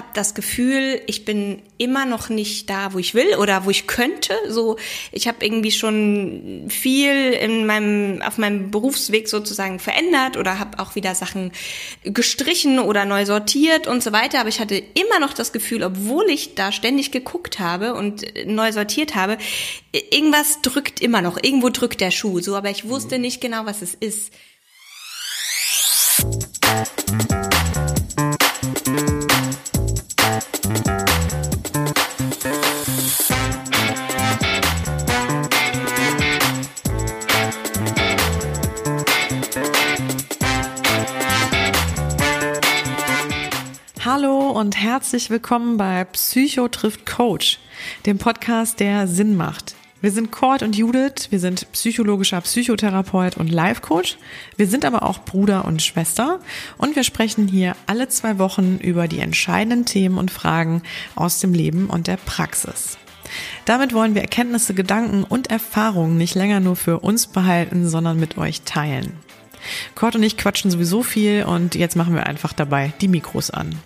habe das Gefühl, ich bin immer noch nicht da, wo ich will oder wo ich könnte. So, ich habe irgendwie schon viel in meinem auf meinem Berufsweg sozusagen verändert oder habe auch wieder Sachen gestrichen oder neu sortiert und so weiter. Aber ich hatte immer noch das Gefühl, obwohl ich da ständig geguckt habe und neu sortiert habe, irgendwas drückt immer noch. Irgendwo drückt der Schuh. So, aber ich wusste nicht genau, was es ist. Und herzlich willkommen bei Psycho trifft Coach, dem Podcast, der Sinn macht. Wir sind Cord und Judith, wir sind psychologischer Psychotherapeut und Life Coach. Wir sind aber auch Bruder und Schwester und wir sprechen hier alle zwei Wochen über die entscheidenden Themen und Fragen aus dem Leben und der Praxis. Damit wollen wir Erkenntnisse, Gedanken und Erfahrungen nicht länger nur für uns behalten, sondern mit euch teilen. Cord und ich quatschen sowieso viel und jetzt machen wir einfach dabei die Mikros an.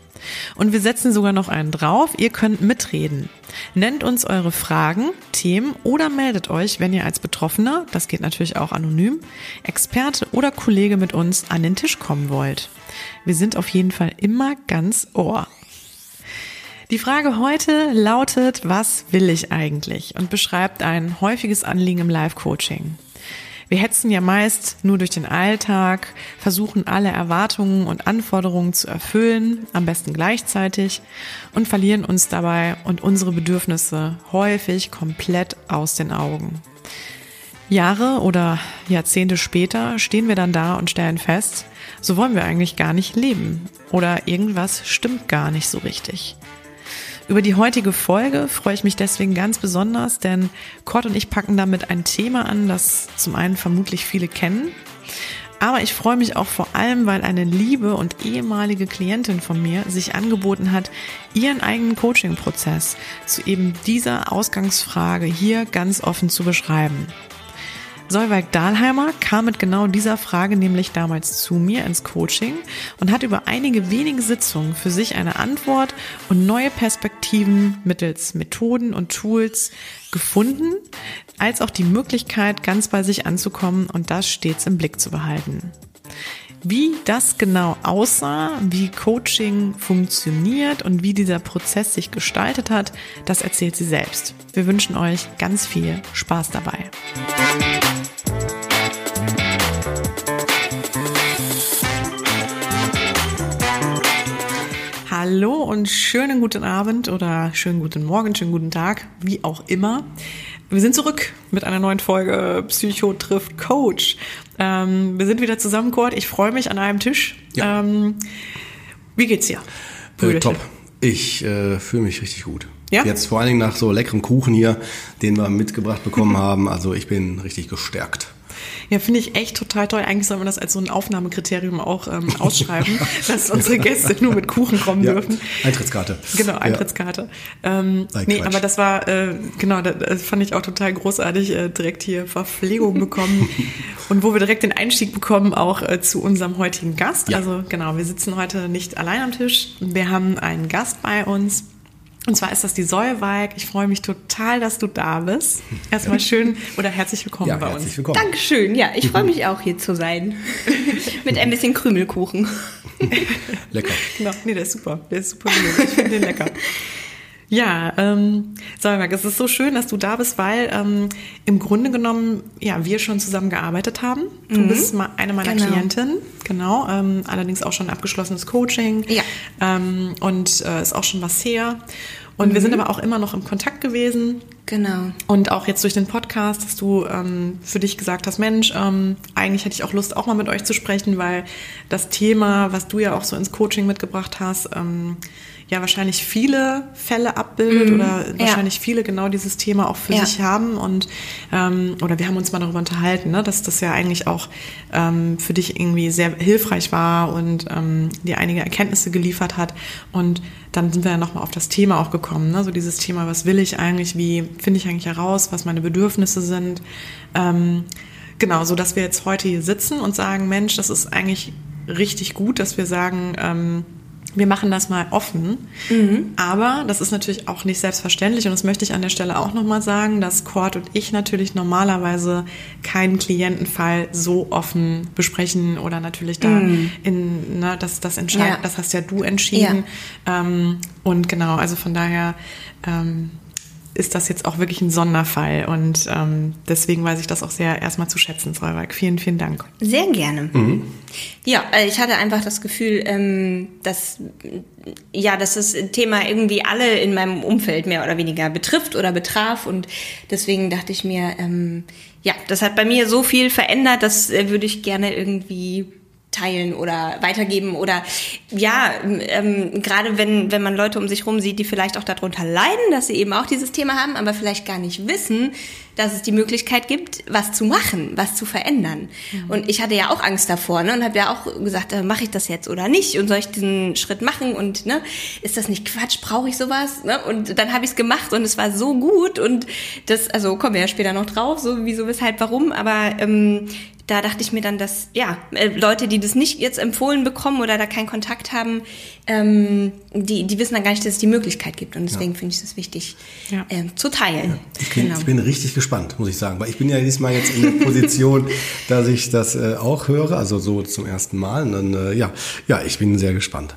Und wir setzen sogar noch einen drauf. Ihr könnt mitreden. Nennt uns eure Fragen, Themen oder meldet euch, wenn ihr als Betroffener, das geht natürlich auch anonym, Experte oder Kollege mit uns an den Tisch kommen wollt. Wir sind auf jeden Fall immer ganz ohr. Die Frage heute lautet, was will ich eigentlich? Und beschreibt ein häufiges Anliegen im Live-Coaching. Wir hetzen ja meist nur durch den Alltag, versuchen alle Erwartungen und Anforderungen zu erfüllen, am besten gleichzeitig, und verlieren uns dabei und unsere Bedürfnisse häufig komplett aus den Augen. Jahre oder Jahrzehnte später stehen wir dann da und stellen fest, so wollen wir eigentlich gar nicht leben oder irgendwas stimmt gar nicht so richtig. Über die heutige Folge freue ich mich deswegen ganz besonders, denn Kurt und ich packen damit ein Thema an, das zum einen vermutlich viele kennen. Aber ich freue mich auch vor allem, weil eine liebe und ehemalige Klientin von mir sich angeboten hat, ihren eigenen Coaching-Prozess zu eben dieser Ausgangsfrage hier ganz offen zu beschreiben. Solveig Dahlheimer kam mit genau dieser Frage nämlich damals zu mir ins Coaching und hat über einige wenige Sitzungen für sich eine Antwort und neue Perspektiven mittels Methoden und Tools gefunden, als auch die Möglichkeit, ganz bei sich anzukommen und das stets im Blick zu behalten. Wie das genau aussah, wie Coaching funktioniert und wie dieser Prozess sich gestaltet hat, das erzählt sie selbst. Wir wünschen euch ganz viel Spaß dabei. Hallo und schönen guten Abend oder schönen guten Morgen, schönen guten Tag, wie auch immer. Wir sind zurück mit einer neuen Folge Psycho trifft Coach. Ähm, wir sind wieder zusammen, Kurt. Ich freue mich an einem Tisch. Ja. Ähm, wie geht's dir? Äh, top. Ich äh, fühle mich richtig gut. Ja? Jetzt vor allen Dingen nach so leckerem Kuchen hier, den wir mitgebracht bekommen haben. Also ich bin richtig gestärkt. Ja, finde ich echt total toll. Eigentlich soll man das als so ein Aufnahmekriterium auch ähm, ausschreiben, dass unsere Gäste nur mit Kuchen kommen ja. dürfen. Eintrittskarte. Genau, Eintrittskarte. Ja. Ähm, nee, aber das war, äh, genau, das fand ich auch total großartig, äh, direkt hier Verpflegung bekommen und wo wir direkt den Einstieg bekommen, auch äh, zu unserem heutigen Gast. Ja. Also genau, wir sitzen heute nicht allein am Tisch. Wir haben einen Gast bei uns. Und zwar ist das die Solveig. Ich freue mich total, dass du da bist. Erstmal schön oder herzlich willkommen ja, bei herzlich uns. Willkommen. Dankeschön. Ja, ich freue mich auch hier zu sein. Mit ein bisschen Krümelkuchen. lecker. Genau. Nee, der ist super. Der ist super. Ich finde den lecker. Ja, ähm, Solveig, es ist so schön, dass du da bist, weil ähm, im Grunde genommen, ja, wir schon zusammen gearbeitet haben. Du mhm. bist eine meiner genau. Klientinnen, genau, ähm, allerdings auch schon abgeschlossenes Coaching. Ja. Ähm, und äh, ist auch schon was her. Und mhm. wir sind aber auch immer noch im Kontakt gewesen. Genau. Und auch jetzt durch den Podcast, dass du ähm, für dich gesagt hast, Mensch, ähm, eigentlich hätte ich auch Lust, auch mal mit euch zu sprechen, weil das Thema, was du ja auch so ins Coaching mitgebracht hast, ähm, ja wahrscheinlich viele Fälle abbildet mm, oder wahrscheinlich ja. viele genau dieses Thema auch für ja. sich haben und ähm, oder wir haben uns mal darüber unterhalten, ne, dass das ja eigentlich auch ähm, für dich irgendwie sehr hilfreich war und ähm, dir einige Erkenntnisse geliefert hat und dann sind wir ja nochmal auf das Thema auch gekommen, ne? so dieses Thema, was will ich eigentlich, wie finde ich eigentlich heraus, was meine Bedürfnisse sind. Ähm, genau, so dass wir jetzt heute hier sitzen und sagen, Mensch, das ist eigentlich richtig gut, dass wir sagen, ähm, wir machen das mal offen. Mhm. Aber das ist natürlich auch nicht selbstverständlich und das möchte ich an der Stelle auch nochmal sagen, dass Cord und ich natürlich normalerweise keinen Klientenfall so offen besprechen oder natürlich da mhm. in, ne, das, das entscheiden, ja. das hast ja du entschieden. Ja. Ähm, und genau, also von daher, ähm, ist das jetzt auch wirklich ein Sonderfall und ähm, deswegen weiß ich das auch sehr erstmal zu schätzen, Solveig. Vielen, vielen Dank. Sehr gerne. Mhm. Ja, äh, ich hatte einfach das Gefühl, ähm, dass ja, dass das Thema irgendwie alle in meinem Umfeld mehr oder weniger betrifft oder betraf und deswegen dachte ich mir, ähm, ja, das hat bei mir so viel verändert, das äh, würde ich gerne irgendwie teilen oder weitergeben oder ja, ähm, gerade wenn, wenn man Leute um sich herum sieht, die vielleicht auch darunter leiden, dass sie eben auch dieses Thema haben, aber vielleicht gar nicht wissen, dass es die Möglichkeit gibt, was zu machen, was zu verändern. Mhm. Und ich hatte ja auch Angst davor ne, und habe ja auch gesagt, äh, mache ich das jetzt oder nicht und soll ich diesen Schritt machen und ne, ist das nicht Quatsch, brauche ich sowas? Ne? Und dann habe ich es gemacht und es war so gut und das, also kommen wir ja später noch drauf, so wieso, weshalb, warum, aber ähm, da dachte ich mir dann, dass ja äh, Leute, die das nicht jetzt empfohlen bekommen oder da keinen Kontakt haben, ähm, die, die wissen dann gar nicht, dass es die Möglichkeit gibt. Und deswegen ja. finde ich es wichtig ja. ähm, zu teilen. Ja. Ich, bin, genau. ich bin richtig gespannt, muss ich sagen, weil ich bin ja diesmal jetzt in der Position, dass ich das äh, auch höre, also so zum ersten Mal. Und dann, äh, ja, ja, ich bin sehr gespannt.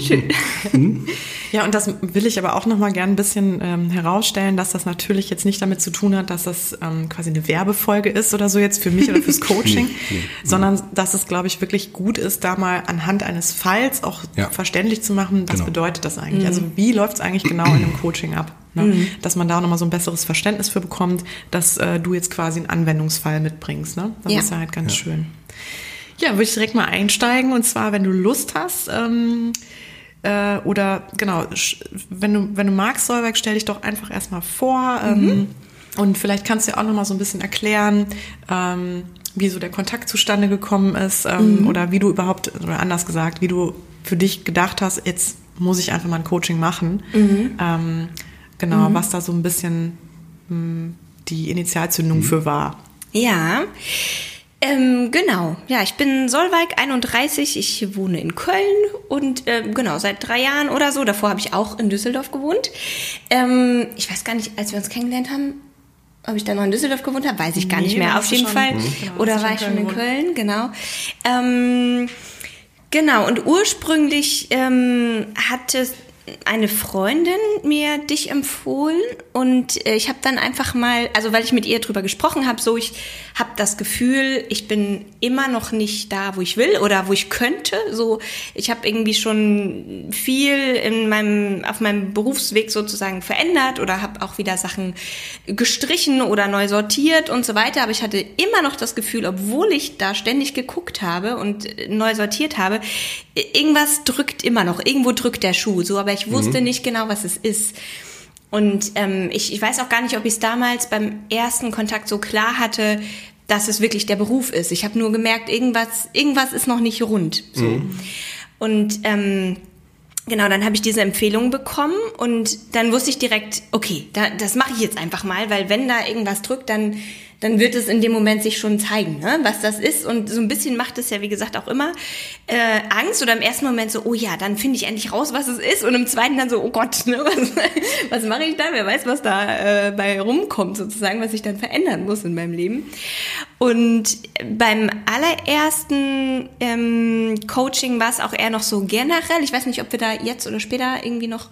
Schön. hm? Ja, und das will ich aber auch noch mal gern ein bisschen ähm, herausstellen, dass das natürlich jetzt nicht damit zu tun hat, dass das ähm, quasi eine Werbefolge ist oder so jetzt für mich oder fürs Coaching, nee, nee, sondern dass es, glaube ich, wirklich gut ist, da mal anhand eines Falls auch ja. Verständlich zu machen, was genau. bedeutet das eigentlich? Also mhm. Also wie läuft es eigentlich genau in einem Coaching ab? Ne? Mhm. Dass man da nochmal so ein besseres Verständnis für bekommt, dass äh, du jetzt quasi einen Anwendungsfall mitbringst. Ne? Das ja. ist ja halt ganz ja. schön. Ja, würde ich direkt mal einsteigen. Und zwar, wenn du Lust hast, ähm, äh, oder genau, wenn du, wenn du magst, Solberg, stell dich doch einfach erstmal vor. Ähm, mhm. Und vielleicht kannst du ja auch nochmal so ein bisschen erklären, ähm, wie so der Kontakt zustande gekommen ist ähm, mhm. oder wie du überhaupt, oder anders gesagt, wie du für dich gedacht hast, jetzt muss ich einfach mal ein Coaching machen. Mhm. Ähm, genau, mhm. was da so ein bisschen mh, hm, die Initialzündung mhm. für war. Ja. Ähm, genau, ja, ich bin Solveig, 31, ich wohne in Köln und äh, genau, seit drei Jahren oder so, davor habe ich auch in Düsseldorf gewohnt. Ähm, ich weiß gar nicht, als wir uns kennengelernt haben, ob ich da noch in Düsseldorf gewohnt habe, weiß ich gar nee, nicht mehr, auf jeden schon, Fall. Genau, oder war ich schon in Köln, genau. Ähm, genau, und ursprünglich ähm, hatte eine Freundin mir dich empfohlen und äh, ich habe dann einfach mal, also weil ich mit ihr drüber gesprochen habe, so ich habe das Gefühl, ich bin immer noch nicht da, wo ich will oder wo ich könnte. So. Ich habe irgendwie schon viel in meinem auf meinem Berufsweg sozusagen verändert oder habe auch wieder Sachen gestrichen oder neu sortiert und so weiter, aber ich hatte immer noch das Gefühl, obwohl ich da ständig geguckt habe und neu sortiert habe, irgendwas drückt immer noch, irgendwo drückt der Schuh, so. Aber ich wusste mhm. nicht genau, was es ist. Und ähm, ich, ich weiß auch gar nicht, ob ich es damals beim ersten Kontakt so klar hatte, dass es wirklich der Beruf ist. Ich habe nur gemerkt, irgendwas, irgendwas ist noch nicht rund. So. Mhm. Und ähm, genau, dann habe ich diese Empfehlung bekommen und dann wusste ich direkt, okay, da, das mache ich jetzt einfach mal, weil wenn da irgendwas drückt, dann dann wird es in dem Moment sich schon zeigen, ne, was das ist. Und so ein bisschen macht es ja, wie gesagt, auch immer äh, Angst oder im ersten Moment so, oh ja, dann finde ich endlich raus, was es ist. Und im zweiten dann so, oh Gott, ne, was, was mache ich da? Wer weiß, was da äh, bei rumkommt, sozusagen, was ich dann verändern muss in meinem Leben. Und beim allerersten ähm, Coaching war es auch eher noch so generell. Ich weiß nicht, ob wir da jetzt oder später irgendwie noch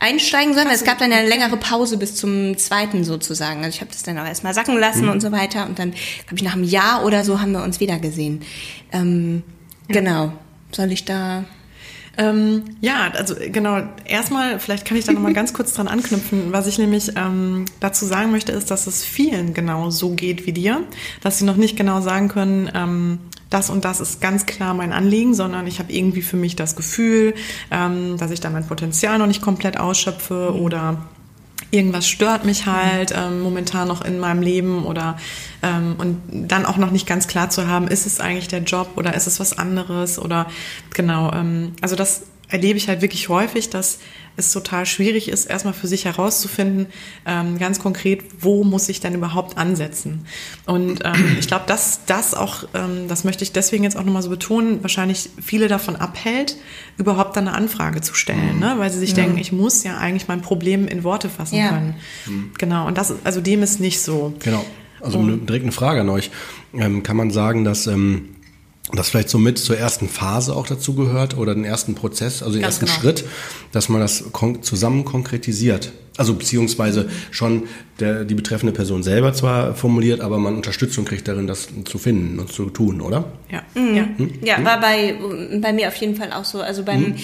einsteigen sollen. Also, es gab dann eine längere Pause bis zum zweiten sozusagen. Also ich habe das dann auch erstmal sacken lassen mhm. und so weiter. Und dann, glaube ich, nach einem Jahr oder so haben wir uns wieder gesehen. Ähm, ja. Genau. Soll ich da ähm, ja, also genau, erstmal, vielleicht kann ich da nochmal ganz kurz dran anknüpfen. Was ich nämlich ähm, dazu sagen möchte, ist, dass es vielen genau so geht wie dir, dass sie noch nicht genau sagen können, ähm, das und das ist ganz klar mein Anliegen, sondern ich habe irgendwie für mich das Gefühl, ähm, dass ich da mein Potenzial noch nicht komplett ausschöpfe mhm. oder irgendwas stört mich halt ähm, momentan noch in meinem Leben oder ähm, und dann auch noch nicht ganz klar zu haben, ist es eigentlich der Job oder ist es was anderes oder genau, ähm, also das erlebe ich halt wirklich häufig, dass es total schwierig ist, erstmal für sich herauszufinden, ähm, ganz konkret, wo muss ich denn überhaupt ansetzen. Und ähm, ich glaube, dass das auch, ähm, das möchte ich deswegen jetzt auch nochmal so betonen, wahrscheinlich viele davon abhält, überhaupt dann eine Anfrage zu stellen, mhm. ne? weil sie sich ja. denken, ich muss ja eigentlich mein Problem in Worte fassen ja. können. Mhm. Genau, und das, also dem ist nicht so. Genau. Also eine, direkt eine Frage an euch. Ähm, kann man sagen, dass ähm, das vielleicht so mit zur ersten Phase auch dazu gehört oder den ersten Prozess, also den Ganz ersten genau. Schritt, dass man das kon zusammen konkretisiert. Also beziehungsweise schon der, die betreffende Person selber zwar formuliert, aber man Unterstützung kriegt darin, das zu finden und zu tun, oder? Ja, mhm. ja. Hm? ja hm? war bei, bei mir auf jeden Fall auch so. Also beim, mhm.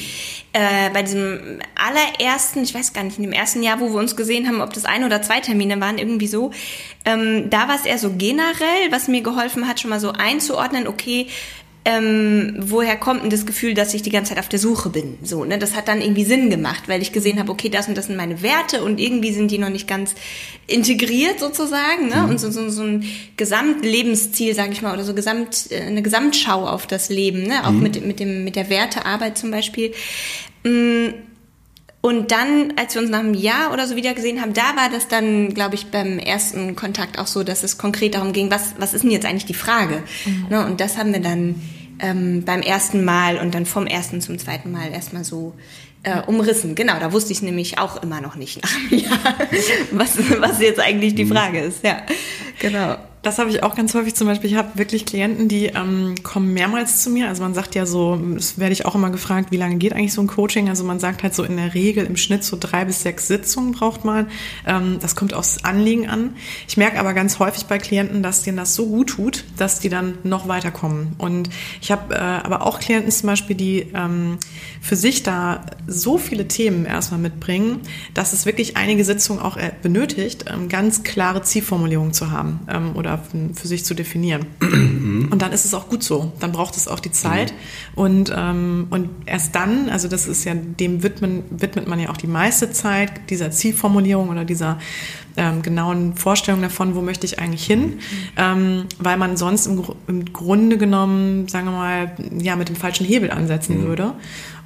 äh, bei diesem allerersten, ich weiß gar nicht, in dem ersten Jahr, wo wir uns gesehen haben, ob das ein oder zwei Termine waren, irgendwie so, ähm, da war es eher so generell, was mir geholfen hat, schon mal so einzuordnen, okay, ähm, woher kommt denn das Gefühl, dass ich die ganze Zeit auf der Suche bin? So, ne, das hat dann irgendwie Sinn gemacht, weil ich gesehen habe, okay, das und das sind meine Werte und irgendwie sind die noch nicht ganz integriert sozusagen, ne? Mhm. Und so, so, so ein Gesamtlebensziel, sage ich mal, oder so Gesamt, äh, eine Gesamtschau auf das Leben, ne? Auch mhm. mit mit dem mit der Wertearbeit zum Beispiel. Mm, und dann, als wir uns nach einem Jahr oder so wieder gesehen haben, da war das dann, glaube ich, beim ersten Kontakt auch so, dass es konkret darum ging, was, was ist denn jetzt eigentlich die Frage? Mhm. Ne, und das haben wir dann ähm, beim ersten Mal und dann vom ersten zum zweiten Mal erstmal so äh, umrissen. Genau, da wusste ich nämlich auch immer noch nicht nach einem Jahr, was, was jetzt eigentlich die mhm. Frage ist. Ja, genau. Das habe ich auch ganz häufig zum Beispiel. Ich habe wirklich Klienten, die ähm, kommen mehrmals zu mir. Also man sagt ja so, das werde ich auch immer gefragt, wie lange geht eigentlich so ein Coaching? Also man sagt halt so in der Regel im Schnitt so drei bis sechs Sitzungen braucht man. Ähm, das kommt aufs Anliegen an. Ich merke aber ganz häufig bei Klienten, dass denen das so gut tut, dass die dann noch weiterkommen. Und ich habe äh, aber auch Klienten zum Beispiel, die ähm, für sich da so viele Themen erstmal mitbringen, dass es wirklich einige Sitzungen auch äh, benötigt, ähm, ganz klare Zielformulierungen zu haben ähm, oder für sich zu definieren. Mhm. Und dann ist es auch gut so. Dann braucht es auch die Zeit. Und, ähm, und erst dann, also das ist ja, dem widmen, widmet man ja auch die meiste Zeit, dieser Zielformulierung oder dieser ähm, genauen Vorstellung davon, wo möchte ich eigentlich hin, ähm, weil man sonst im, im, Grunde genommen, sagen wir mal, ja, mit dem falschen Hebel ansetzen mhm. würde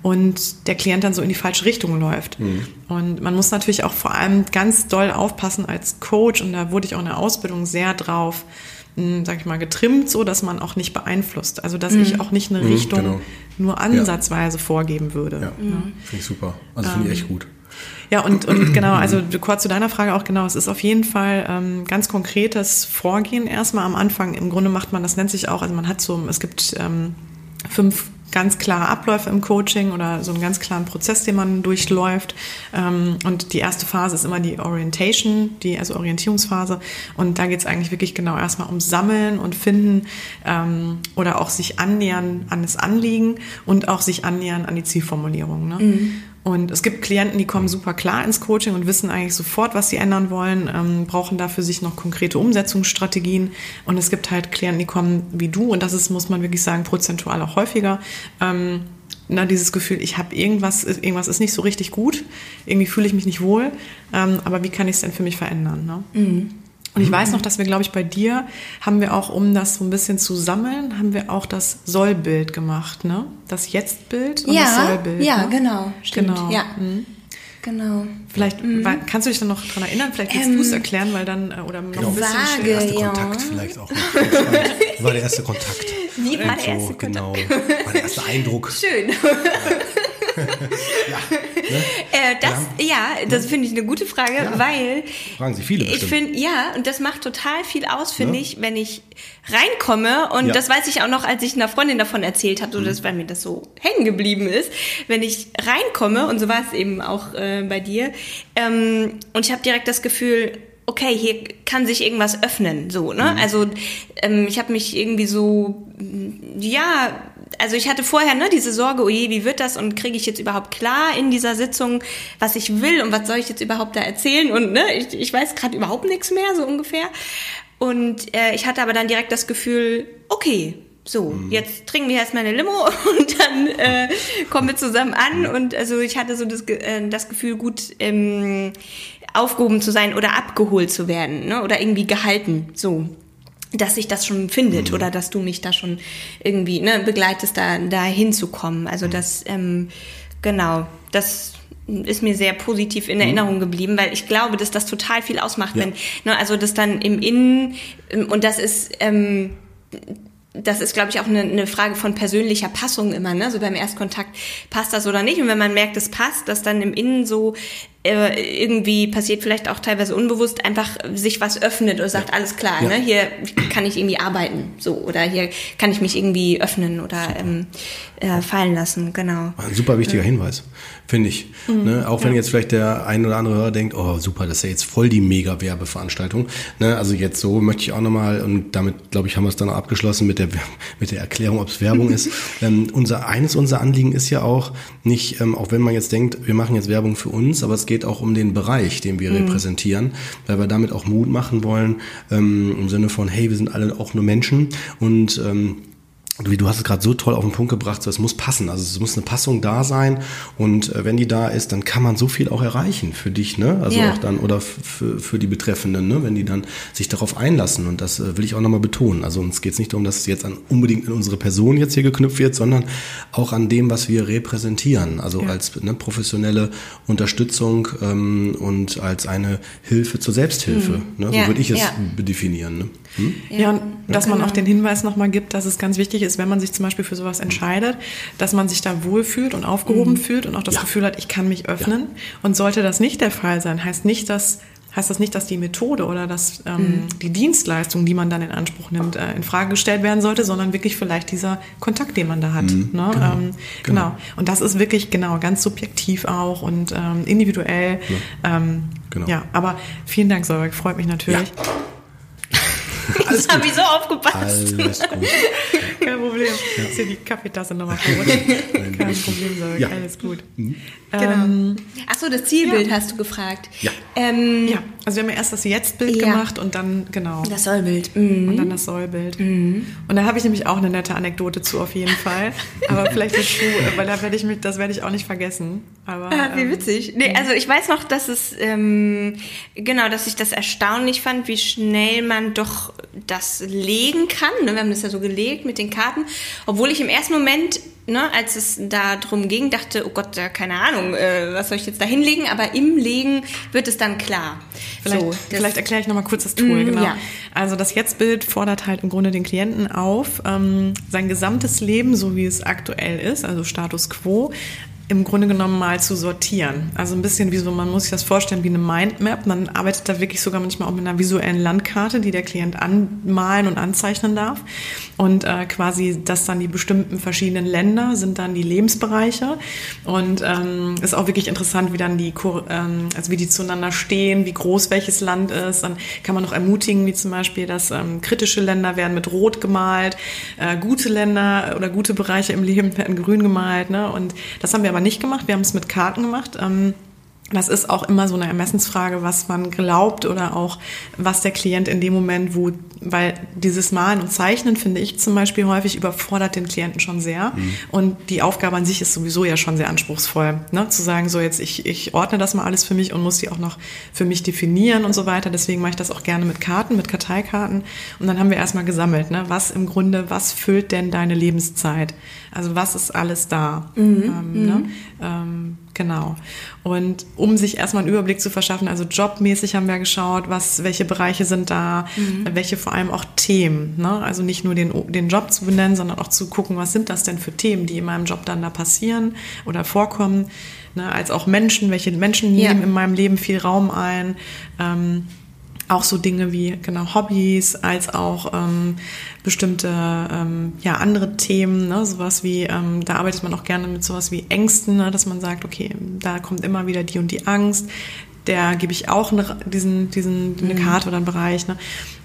und der Klient dann so in die falsche Richtung läuft. Mhm. Und man muss natürlich auch vor allem ganz doll aufpassen als Coach und da wurde ich auch in der Ausbildung sehr drauf, hm, sag ich mal, getrimmt, so dass man auch nicht beeinflusst. Also dass mhm. ich auch nicht eine mhm, Richtung genau. nur ansatzweise ja. vorgeben würde. Ja, ja. finde ich super. Also finde ich echt gut. Ja, und, und genau, also kurz zu deiner Frage auch genau, es ist auf jeden Fall ähm, ganz konkretes Vorgehen erstmal am Anfang. Im Grunde macht man, das nennt sich auch, also man hat so, es gibt ähm, fünf ganz klare Abläufe im Coaching oder so einen ganz klaren Prozess, den man durchläuft. Ähm, und die erste Phase ist immer die Orientation, die also Orientierungsphase. Und da geht es eigentlich wirklich genau erstmal um Sammeln und Finden ähm, oder auch sich annähern an das Anliegen und auch sich annähern an die Zielformulierung. Ne? Mhm. Und es gibt Klienten, die kommen super klar ins Coaching und wissen eigentlich sofort, was sie ändern wollen, ähm, brauchen dafür sich noch konkrete Umsetzungsstrategien. Und es gibt halt Klienten, die kommen wie du, und das ist, muss man wirklich sagen, prozentual auch häufiger. Ähm, na, dieses Gefühl, ich habe irgendwas, irgendwas ist nicht so richtig gut, irgendwie fühle ich mich nicht wohl, ähm, aber wie kann ich es denn für mich verändern? Ne? Mhm. Und ich weiß noch, dass wir, glaube ich, bei dir haben wir auch, um das so ein bisschen zu sammeln, haben wir auch das Sollbild gemacht, ne? Das Jetzt-Bild und ja, das Sollbild. Ja, ne? genau. Stimmt, genau. Ja. Mhm. Genau. Vielleicht mhm. kannst du dich dann noch daran erinnern, vielleicht willst ähm, du es erklären, weil dann, äh, oder noch genau. ein bisschen der erste ja. Kontakt vielleicht auch. Wie war der erste Kontakt? Wie war der erste so, Kontakt? Genau. War der erste Eindruck. Schön. Ja. Ne? Äh, das, ja, das finde ich eine gute Frage, ja. weil fragen Sie viele. Ich finde, ja, und das macht total viel aus, finde ja. ich, wenn ich reinkomme und das weiß ich auch noch, als ich einer Freundin davon erzählt habe, so mhm. dass weil mir das so hängen geblieben ist, wenn ich reinkomme und so war es eben auch äh, bei dir ähm, und ich habe direkt das Gefühl, okay, hier kann sich irgendwas öffnen, so, ne? Mhm. Also ähm, ich habe mich irgendwie so, ja, also ich hatte vorher ne, diese Sorge, oh je, wie wird das und kriege ich jetzt überhaupt klar in dieser Sitzung, was ich will und was soll ich jetzt überhaupt da erzählen und ne, ich, ich weiß gerade überhaupt nichts mehr, so ungefähr. Und äh, ich hatte aber dann direkt das Gefühl, okay, so, mhm. jetzt trinken wir erstmal eine Limo und dann äh, kommen wir zusammen an. Und also ich hatte so das, äh, das Gefühl, gut ähm, aufgehoben zu sein oder abgeholt zu werden ne? oder irgendwie gehalten. So dass sich das schon findet mhm. oder dass du mich da schon irgendwie ne, begleitest, da, da hinzukommen. Also mhm. das, ähm, genau, das ist mir sehr positiv in mhm. Erinnerung geblieben, weil ich glaube, dass das total viel ausmacht, ja. wenn, ne, also das dann im Innen, und das ist, ähm, das ist, glaube ich, auch eine, eine Frage von persönlicher Passung immer, ne? So beim Erstkontakt passt das oder nicht. Und wenn man merkt, es passt, dass dann im Innen so irgendwie passiert, vielleicht auch teilweise unbewusst, einfach sich was öffnet oder sagt, ja. alles klar, ja. ne? Hier kann ich irgendwie arbeiten, so oder hier kann ich mich irgendwie öffnen oder ähm, äh, fallen lassen, genau. Ein super wichtiger ja. Hinweis finde ich. Mhm. Ne? Auch wenn jetzt vielleicht der ein oder andere Hörer denkt, oh super, das ist ja jetzt voll die mega Werbeveranstaltung. Ne? Also jetzt so möchte ich auch nochmal, und damit glaube ich, haben wir es dann auch abgeschlossen mit der, mit der Erklärung, ob es Werbung ist. Ähm, unser, eines unserer Anliegen ist ja auch nicht, ähm, auch wenn man jetzt denkt, wir machen jetzt Werbung für uns, aber es geht auch um den Bereich, den wir mhm. repräsentieren, weil wir damit auch Mut machen wollen, ähm, im Sinne von, hey, wir sind alle auch nur Menschen und ähm, wie du hast es gerade so toll auf den Punkt gebracht, so, es muss passen. Also es muss eine Passung da sein und äh, wenn die da ist, dann kann man so viel auch erreichen für dich, ne? Also ja. auch dann oder für, für die Betreffenden, ne? Wenn die dann sich darauf einlassen und das äh, will ich auch nochmal betonen. Also uns geht es nicht darum, dass es jetzt an, unbedingt an unsere Person jetzt hier geknüpft wird, sondern auch an dem, was wir repräsentieren. Also ja. als ne, professionelle Unterstützung ähm, und als eine Hilfe zur Selbsthilfe. Mhm. Ne? So ja. würde ich es definieren. Ne? Hm? Ja, und dass man auch genau. den Hinweis nochmal gibt, dass es ganz wichtig ist, wenn man sich zum Beispiel für sowas entscheidet, dass man sich da wohlfühlt und aufgehoben mhm. fühlt und auch das ja. Gefühl hat, ich kann mich öffnen. Ja. Und sollte das nicht der Fall sein, heißt nicht, dass heißt das nicht, dass die Methode oder dass ähm, mhm. die Dienstleistung, die man dann in Anspruch nimmt, äh, in Frage gestellt werden sollte, sondern wirklich vielleicht dieser Kontakt, den man da hat. Mhm. Ne? Genau. Ähm, genau. genau. Und das ist wirklich genau ganz subjektiv auch und ähm, individuell. Ja. Ähm, genau. ja, aber vielen Dank, Solveig, freut mich natürlich. Ja. Alles habe ich so aufgepasst. Alles gut. Kein Problem. Ja. Ist hier die Kaffeetasse nochmal verrutscht. Kein Problem, Sorge. Ja. Alles gut. Mhm. Genau. Ähm, Achso, das Zielbild ja. hast du gefragt. Ja. Ähm, ja, also wir haben ja erst das Jetzt-Bild ja. gemacht und dann, genau. Das Sollbild. Mhm. Und dann das Sollbild. Mhm. Und da habe ich nämlich auch eine nette Anekdote zu, auf jeden Fall. Aber vielleicht nicht du, weil da werde ich mich, das werde ich auch nicht vergessen. Aber, ah, wie ähm, witzig. Nee, also ich weiß noch, dass es, ähm, genau, dass ich das erstaunlich fand, wie schnell man doch das legen kann. Ne, wir haben das ja so gelegt mit den Karten. Obwohl ich im ersten Moment ne, als es da drum ging, dachte, oh Gott, ja, keine Ahnung, äh, was soll ich jetzt da hinlegen? Aber im Legen wird es dann klar. Vielleicht, so, vielleicht erkläre ich nochmal kurz das Tool. Mm, genau. Ja. Also das Jetzt-Bild fordert halt im Grunde den Klienten auf, ähm, sein gesamtes Leben, so wie es aktuell ist, also Status quo, im Grunde genommen mal zu sortieren. Also ein bisschen wie so, man muss sich das vorstellen wie eine Mindmap. Man arbeitet da wirklich sogar manchmal auch mit einer visuellen Landkarte, die der Klient anmalen und anzeichnen darf. Und äh, quasi das dann die bestimmten verschiedenen Länder sind dann die Lebensbereiche. Und ähm, ist auch wirklich interessant, wie dann die, ähm, also wie die zueinander stehen, wie groß welches Land ist. Dann kann man noch ermutigen, wie zum Beispiel, dass ähm, kritische Länder werden mit Rot gemalt, äh, gute Länder oder gute Bereiche im Leben werden grün gemalt. Ne? Und das haben wir aber aber nicht gemacht. Wir haben es mit Karten gemacht. Ähm, das ist auch immer so eine Ermessensfrage, was man glaubt oder auch was der Klient in dem Moment, wo, weil dieses Malen und Zeichnen finde ich zum Beispiel häufig überfordert den Klienten schon sehr. Mhm. Und die Aufgabe an sich ist sowieso ja schon sehr anspruchsvoll, ne? zu sagen, so jetzt ich, ich ordne das mal alles für mich und muss die auch noch für mich definieren und so weiter. Deswegen mache ich das auch gerne mit Karten, mit Karteikarten. Und dann haben wir erstmal gesammelt, ne? was im Grunde, was füllt denn deine Lebenszeit? Also was ist alles da? Mhm. Ähm, ne? Mhm. Ähm, Genau. Und um sich erstmal einen Überblick zu verschaffen, also jobmäßig haben wir geschaut, was, welche Bereiche sind da, mhm. welche vor allem auch Themen. Ne? Also nicht nur den, den Job zu benennen, sondern auch zu gucken, was sind das denn für Themen, die in meinem Job dann da passieren oder vorkommen. Ne? Als auch Menschen, welche Menschen nehmen ja. in meinem Leben viel Raum ein. Ähm, auch so Dinge wie genau Hobbys, als auch ähm, bestimmte ähm, ja andere Themen, ne, sowas wie ähm, da arbeitet man auch gerne mit sowas wie Ängsten, ne, dass man sagt, okay, da kommt immer wieder die und die Angst, der gebe ich auch eine, diesen, diesen, eine mhm. Karte oder einen Bereich. Ne?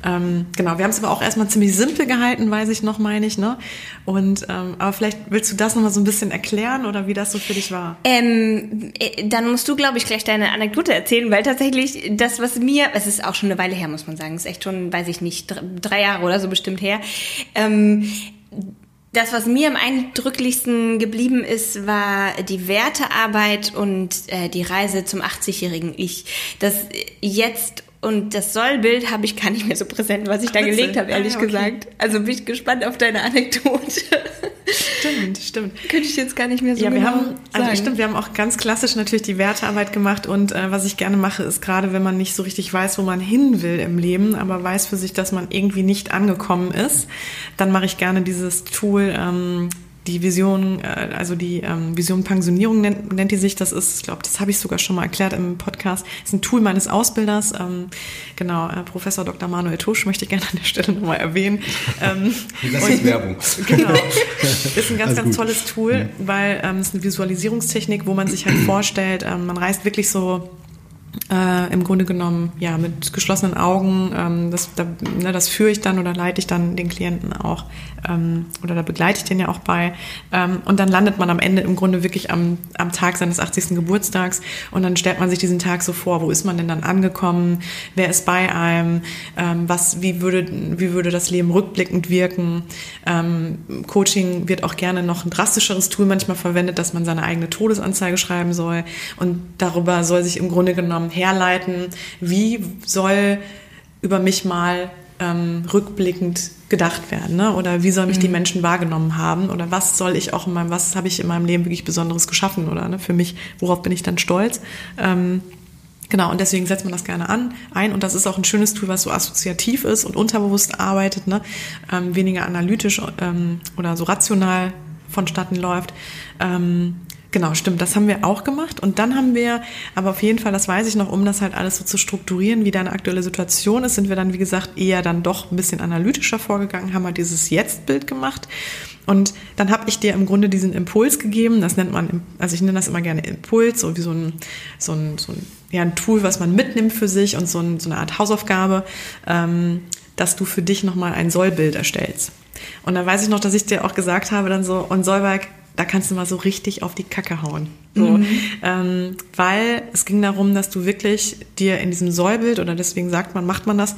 Ähm, genau, wir haben es aber auch erstmal ziemlich simpel gehalten, weiß ich noch, meine ich. Ne? Und ähm, aber vielleicht willst du das nochmal so ein bisschen erklären oder wie das so für dich war? Ähm, äh, dann musst du, glaube ich, gleich deine Anekdote erzählen, weil tatsächlich das, was mir, es ist auch schon eine Weile her, muss man sagen, ist echt schon, weiß ich nicht, drei Jahre oder so bestimmt her. Ähm, das, was mir am eindrücklichsten geblieben ist, war die Wertearbeit und äh, die Reise zum 80-jährigen Ich. Das jetzt Und das Sollbild habe ich gar nicht mehr so präsent, was ich da Witzig. gelegt habe, ehrlich ah, okay. gesagt. Also bin ich gespannt auf deine Anekdote. Stimmt, stimmt. Könnte ich jetzt gar nicht mehr so ja, wir genau haben, also sagen. stimmt, wir haben auch ganz klassisch natürlich die Wertearbeit gemacht und äh, was ich gerne mache, ist gerade, wenn man nicht so richtig weiß, wo man hin will im Leben, aber weiß für sich, dass man irgendwie nicht angekommen ist, dann mache ich gerne dieses Tool ähm, die Vision, äh, also die ähm, Vision Pensionierung nennt, nennt die sich. Das ist, ich glaube, das habe ich sogar schon mal erklärt im Podcast. Das ist ein Tool meines Ausbilders. Ähm, genau, äh, Professor Dr. Manuel Tusch möchte ich gerne an der Stelle nochmal erwähnen. Ähm, das ist Werbung. Genau. Ist ein ganz, ganz gut. tolles Tool, weil ähm, es ist eine Visualisierungstechnik, wo man sich halt vorstellt, ähm, man reist wirklich so äh, im Grunde genommen ja mit geschlossenen Augen. Ähm, das, da, ne, das führe ich dann oder leite ich dann den Klienten auch ähm, oder da begleite ich den ja auch bei. Ähm, und dann landet man am Ende im Grunde wirklich am, am Tag seines 80. Geburtstags und dann stellt man sich diesen Tag so vor, wo ist man denn dann angekommen, wer ist bei einem, ähm, was, wie würde, wie würde das Leben rückblickend wirken. Ähm, Coaching wird auch gerne noch ein drastischeres Tool manchmal verwendet, dass man seine eigene Todesanzeige schreiben soll und darüber soll sich im Grunde genommen herleiten, wie soll über mich mal ähm, rückblickend gedacht werden, ne? Oder wie sollen mich mhm. die Menschen wahrgenommen haben? Oder was soll ich auch in meinem, was habe ich in meinem Leben wirklich Besonderes geschaffen? Oder ne? für mich, worauf bin ich dann stolz? Ähm, Genau, und deswegen setzt man das gerne an, ein. Und das ist auch ein schönes Tool, was so assoziativ ist und unterbewusst arbeitet, ne? ähm, weniger analytisch ähm, oder so rational vonstatten läuft. Ähm, Genau, stimmt. Das haben wir auch gemacht. Und dann haben wir, aber auf jeden Fall, das weiß ich noch, um das halt alles so zu strukturieren, wie deine aktuelle Situation ist, sind wir dann, wie gesagt, eher dann doch ein bisschen analytischer vorgegangen, haben halt dieses Jetzt-Bild gemacht. Und dann habe ich dir im Grunde diesen Impuls gegeben. Das nennt man, also ich nenne das immer gerne Impuls, so wie so ein, so ein, so ein, ja, ein Tool, was man mitnimmt für sich und so, ein, so eine Art Hausaufgabe, ähm, dass du für dich nochmal ein Sollbild erstellst. Und dann weiß ich noch, dass ich dir auch gesagt habe, dann so, und Sollberg, da kannst du mal so richtig auf die Kacke hauen. So, mhm. ähm, weil es ging darum, dass du wirklich dir in diesem Sollbild, oder deswegen sagt man, macht man das,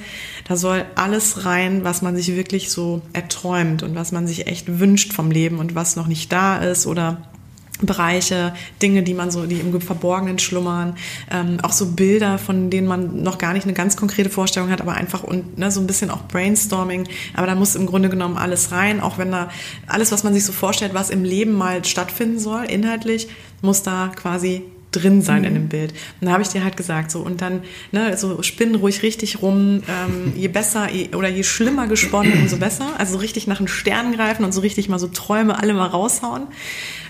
da soll alles rein, was man sich wirklich so erträumt und was man sich echt wünscht vom Leben und was noch nicht da ist oder Bereiche, Dinge, die man so, die im Verborgenen schlummern, ähm, auch so Bilder, von denen man noch gar nicht eine ganz konkrete Vorstellung hat, aber einfach und ne, so ein bisschen auch Brainstorming. Aber da muss im Grunde genommen alles rein, auch wenn da alles, was man sich so vorstellt, was im Leben mal stattfinden soll, inhaltlich, muss da quasi drin sein mhm. in dem Bild. Und da habe ich dir halt gesagt, so und dann, ne, so spinnen ruhig richtig rum, ähm, je besser je, oder je schlimmer gesponnen, umso besser. Also so richtig nach den Sternen greifen und so richtig mal so Träume alle mal raushauen.